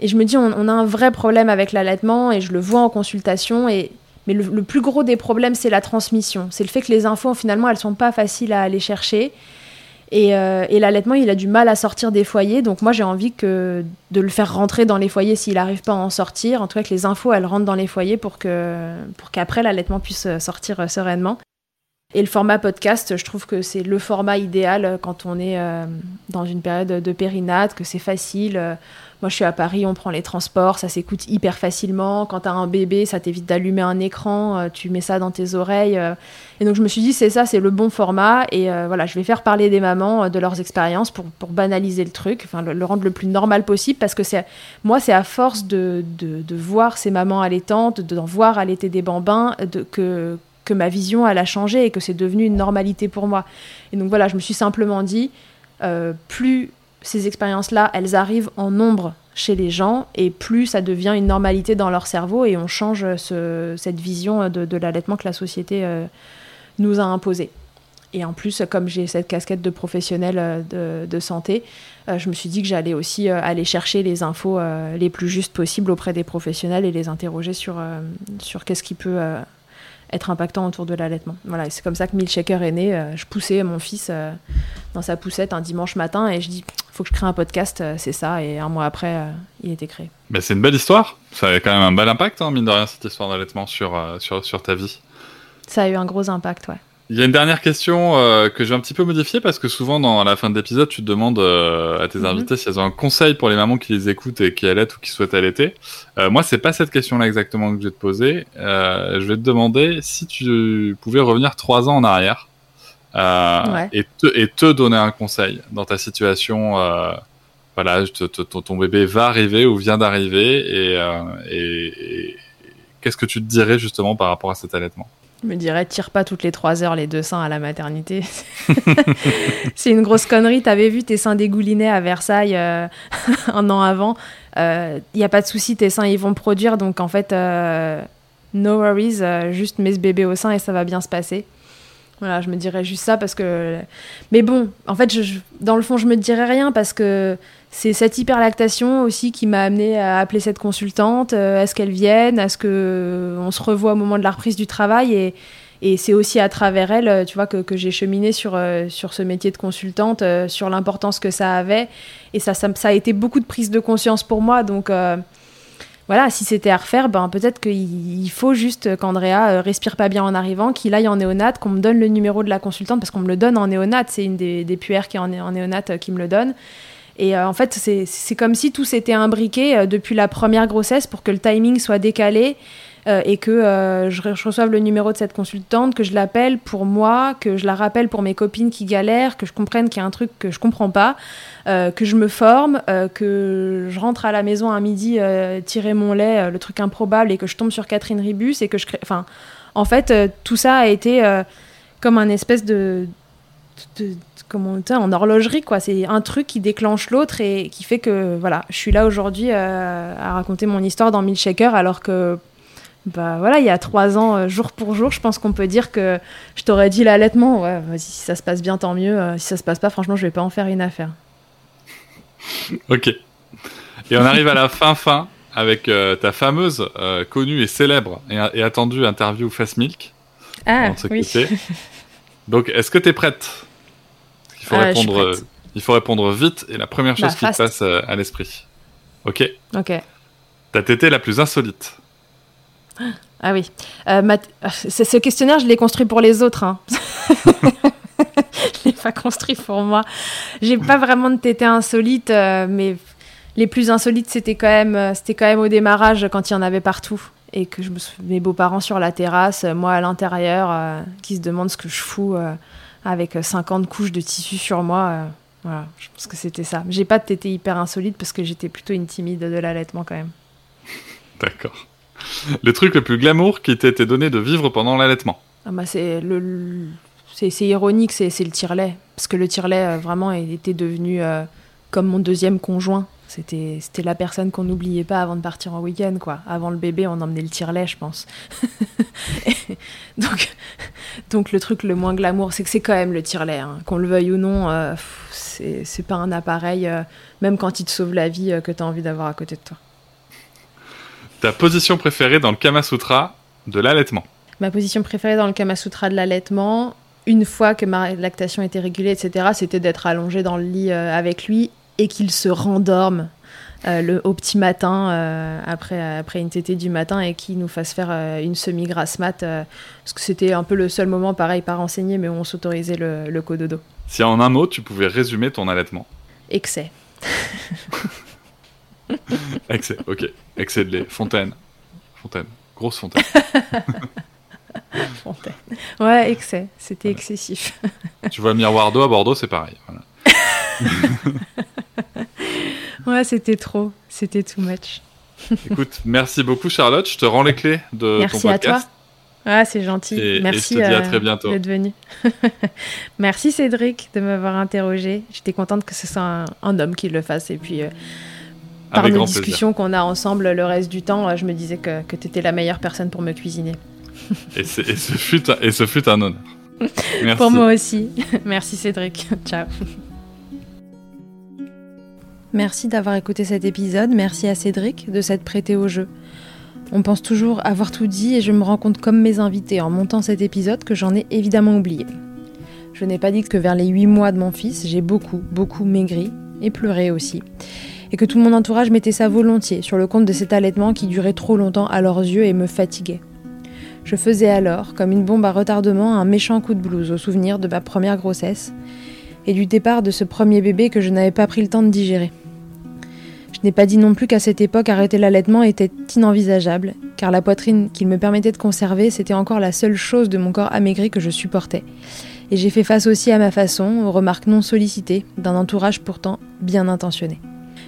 Et je me dis, on, a un vrai problème avec l'allaitement et je le vois en consultation. Et, mais le, plus gros des problèmes, c'est la transmission. C'est le fait que les infos, finalement, elles sont pas faciles à aller chercher. Et, euh, et l'allaitement, il a du mal à sortir des foyers. Donc moi, j'ai envie que de le faire rentrer dans les foyers s'il n'arrive pas à en sortir. En tout cas, que les infos, elles rentrent dans les foyers pour que pour qu'après, l'allaitement puisse sortir sereinement. Et le format podcast, je trouve que c'est le format idéal quand on est euh, dans une période de périnate, que c'est facile. Moi, je suis à Paris, on prend les transports, ça s'écoute hyper facilement. Quand tu as un bébé, ça t'évite d'allumer un écran, euh, tu mets ça dans tes oreilles. Euh. Et donc, je me suis dit, c'est ça, c'est le bon format. Et voilà, je vais faire parler des mamans de leurs expériences pour, banaliser le truc, enfin, le, rendre le plus normal possible. Parce que c'est moi, c'est à force de, voir ces mamans allaitantes, d'en voir allaiter des bambins, de, que que ma vision, elle a changé et que c'est devenu une normalité pour moi. Et donc voilà, je me suis simplement dit, euh, plus ces expériences-là, elles arrivent en nombre chez les gens et plus ça devient une normalité dans leur cerveau et on change cette vision de, l'allaitement que la société euh, nous a imposée. Et en plus, comme j'ai cette casquette de professionnel euh, de, santé, je me suis dit que j'allais aussi aller chercher les infos les plus justes possibles auprès des professionnels et les interroger sur, sur qu'est-ce qui peut être impactant autour de l'allaitement. Voilà, c'est comme ça que Milkshaker est né. Euh, je poussais mon fils euh, dans sa poussette un dimanche matin et je dis faut que je crée un podcast, euh, c'est ça. Et un mois après, il était créé. Mais c'est une belle histoire. Ça a quand même un bel impact, hein, mine de rien, cette histoire d'allaitement sur, sur, sur ta vie. Ça a eu un gros impact, ouais. Il y a une dernière question euh, que je vais un petit peu modifier parce que souvent dans la fin de l'épisode, tu te demandes euh, à tes mhm. invités si elles ont un conseil pour les mamans qui les écoutent et qui allaitent ou qui souhaitent allaiter. Euh, moi, c'est pas cette question-là exactement que je vais te poser. Euh, je vais te demander si tu pouvais revenir trois ans en arrière et, te, et te donner un conseil dans ta situation. voilà, ton bébé va arriver ou vient d'arriver et, et, et qu'est-ce que tu te dirais justement par rapport à cet allaitement? Je me dirais, tire pas toutes les trois heures les deux seins à la maternité. c'est une grosse connerie. T'avais vu tes seins dégouliner à Versailles euh, un an avant. Il euh, n'y a pas de souci, tes seins ils vont produire. Donc en fait, euh, no worries, juste mets ce bébé au sein et ça va bien se passer. Voilà, je me dirais juste ça parce que. Mais bon, en fait, je, dans le fond, je me dirais rien parce que c'est cette hyperlactation aussi qui m'a amené à appeler cette consultante. Euh, est-ce qu'elle vienne Est-ce qu'on euh, se revoit au moment de la reprise du travail Et, et c'est aussi à travers elle, euh, tu vois, que, que j'ai cheminé sur, sur ce métier de consultante, sur l'importance que ça avait. Et ça, ça, a été beaucoup de prise de conscience pour moi. Donc voilà, si c'était à refaire, ben, peut-être qu'il faut juste qu'Andrea respire pas bien en arrivant, qu'il aille en néonate, qu'on me donne le numéro de la consultante, parce qu'on me le donne en néonate. C'est une des, des puères qui est en, en néonate qui me le donne. Et euh, en fait, c'est comme si tout s'était imbriqué euh, depuis la première grossesse pour que le timing soit décalé euh, et que je, reçoive le numéro de cette consultante, que je l'appelle pour moi, que je la rappelle pour mes copines qui galèrent, que je comprenne qu'il y a un truc que je comprends pas, que je me forme, que je rentre à la maison à midi tirer mon lait, le truc improbable, et que je tombe sur Catherine Ribus et que je crée. Enfin, en fait, tout ça a été comme un espèce de, de comment en horlogerie quoi. C'est un truc qui déclenche l'autre et qui fait que voilà je suis là aujourd'hui euh, à raconter mon histoire dans Milkshaker alors que bah voilà il y a trois ans euh, jour pour jour je pense qu'on peut dire que je t'aurais dit l'allaitement. Ouais vas-y si ça se passe bien tant mieux. Euh, si ça se passe pas franchement je vais pas en faire une affaire. Ok. Et on arrive à la fin fin avec ta fameuse connue et célèbre et, attendue interview Fast Milk. Ah oui donc est-ce que tu es prête il faut, répondre, euh, il faut répondre vite et la première chose bah, qui te passe euh, à l'esprit. Ok? Ok. Ta tétée la plus insolite Ah oui. Euh, ce questionnaire, je l'ai construit pour les autres. Hein. je l'ai pas construit pour moi. J'ai pas vraiment de tétés insolites, euh, mais les plus insolites, c'était quand même, euh, c'était quand même au démarrage quand il y en avait partout et que je me mes beaux-parents sur la terrasse, moi à l'intérieur, qui se demandent ce que je fous avec 50 couches de tissu sur moi. voilà, je pense que c'était ça. J'ai pas de hyper insolites parce que j'étais plutôt une timide de l'allaitement quand même. D'accord. Le truc le plus glamour qui t'a été donné de vivre pendant l'allaitement? Ah bah c'est le c'est ironique, c'est le tire-lait. Parce que le tire-lait, euh, vraiment, était devenu euh, comme mon deuxième conjoint. C'était la personne qu'on n'oubliait pas avant de partir en week-end, quoi. Avant le bébé, on emmenait le tire-lait, je pense. donc, donc, le truc le moins glamour, c'est que c'est quand même le tire-lait. Hein. Qu'on le veuille ou non, euh, c'est pas un appareil, même quand il te sauve la vie, que tu as envie d'avoir à côté de toi. Ta position préférée dans le Kama Sutra de l'allaitement? Ma position préférée dans le Kama Sutra de l'allaitement, une fois que ma lactation était régulée, etc., c'était d'être allongée dans le lit euh, avec lui et qu'il se rendorme euh, le, au petit matin, euh, après, après une tétée du matin, et qu'il nous fasse faire une semi-grasse mat, parce que c'était un peu le seul moment, pareil, pas renseigné, mais où on s'autorisait le, le cododo. Si en un mot, tu pouvais résumer ton allaitement Excès. Excès, ok. Excès de lait. Fontaine. Fontaine. Grosse fontaine. Ouais, excès. C'était excessif. tu vois miroir d'eau à Bordeaux, c'est pareil. ouais, c'était trop. C'était too much. Écoute, merci beaucoup Charlotte. Je te rends les clés de merci ton podcast. Merci à toi. Ah, c'est gentil. merci à très bientôt. d'être venu. merci Cédric de m'avoir interrogé. J'étais contente que ce soit un, homme qui le fasse. Et puis, euh, par nos discussions qu'on a ensemble le reste du temps, euh, je me disais que, que tu étais la meilleure personne pour me cuisiner. Et, ce fut un, et ce fut un honneur. Merci. Pour moi aussi. Merci Cédric. Ciao. Merci d'avoir écouté cet épisode. Merci à Cédric de s'être prêté au jeu. On pense toujours avoir tout dit et je me rends compte comme mes invités en montant cet épisode que j'en ai évidemment oublié. Je n'ai pas dit que vers les 8 mois de mon fils, j'ai beaucoup, beaucoup maigri et pleuré aussi. Et que tout mon entourage mettait ça volontiers sur le compte de cet allaitement qui durait trop longtemps à leurs yeux et me fatiguait. Je faisais alors, comme une bombe à retardement, un méchant coup de blues au souvenir de ma première grossesse et du départ de ce premier bébé que je n'avais pas pris le temps de digérer. Je n'ai pas dit non plus qu'à cette époque arrêter l'allaitement était inenvisageable, car la poitrine qu'il me permettait de conserver, c'était encore la seule chose de mon corps amaigri que je supportais. Et j'ai fait face aussi à ma façon, aux remarques non sollicitées d'un entourage pourtant bien intentionné.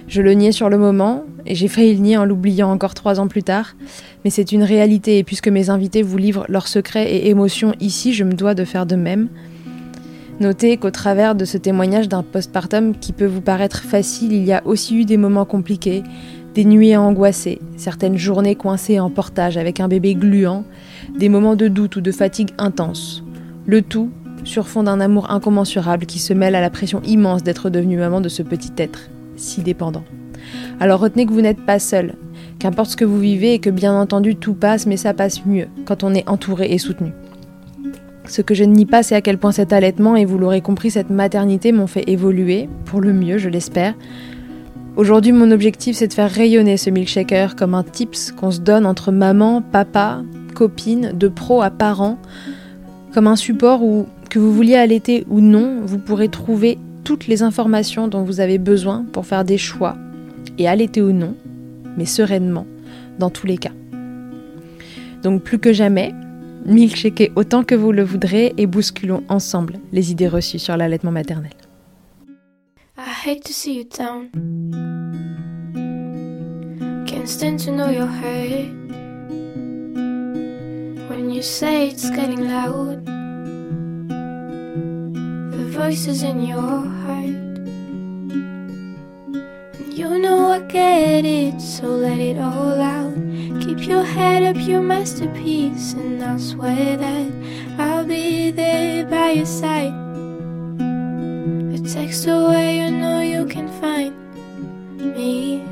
Je le niais sur le moment, et j'ai failli le nier en l'oubliant encore trois ans plus tard, mais c'est une réalité, et puisque mes invités vous livrent leurs secrets et émotions ici, je me dois de faire de même. Notez qu'au travers de ce témoignage d'un postpartum qui peut vous paraître facile, il y a aussi eu des moments compliqués, des nuits angoissées, certaines journées coincées en portage avec un bébé gluant, des moments de doute ou de fatigue intense. Le tout sur fond d'un amour incommensurable qui se mêle à la pression immense d'être devenue maman de ce petit être si dépendant. Alors retenez que vous n'êtes pas seul, qu'importe ce que vous vivez et que bien entendu tout passe, mais ça passe mieux quand on est entouré et soutenu. Ce que je ne nie pas, c'est à quel point cet allaitement, et vous l'aurez compris, cette maternité m'ont fait évoluer, pour le mieux, je l'espère. Aujourd'hui, mon objectif, c'est de faire rayonner ce milkshaker comme un tips qu'on se donne entre maman, papa, copine, de pro à parents, comme un support où, que vous vouliez allaiter ou non, vous pourrez trouver toutes les informations dont vous avez besoin pour faire des choix, et allaiter ou non, mais sereinement, dans tous les cas. Donc plus que jamais, milkshakez autant que vous le voudrez et bousculons ensemble les idées reçues sur l'allaitement maternel. I hate to see you down. Can't stand to know your hurt. When you say it's getting loud. voices in your heart. You know I get it, so let it all out. Keep your head up, your masterpiece, and I swear that I'll be there by your side. A text away, you know you can find me.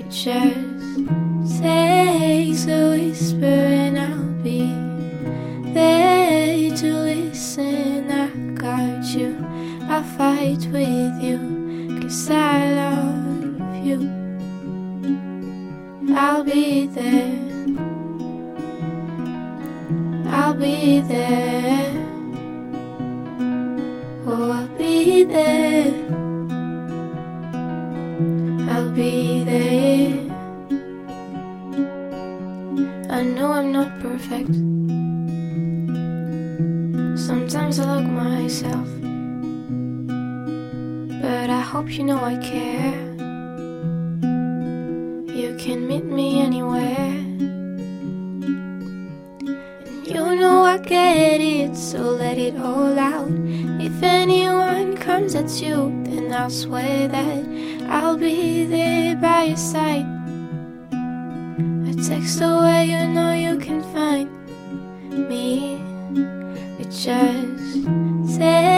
It just takes a whisper, and I'll be there to listen. I got you. I'll fight with you, cause I love you. I'll be there I'll be there. Oh, I'll be there. I'll be there. I know I'm not perfect. Sometimes I look myself. But I hope you know I care. You can meet me anywhere. You know I get it, so let it all out. If anyone comes at you, then I'll swear that I'll be there by your side. A text away, you know you can find me. It just takes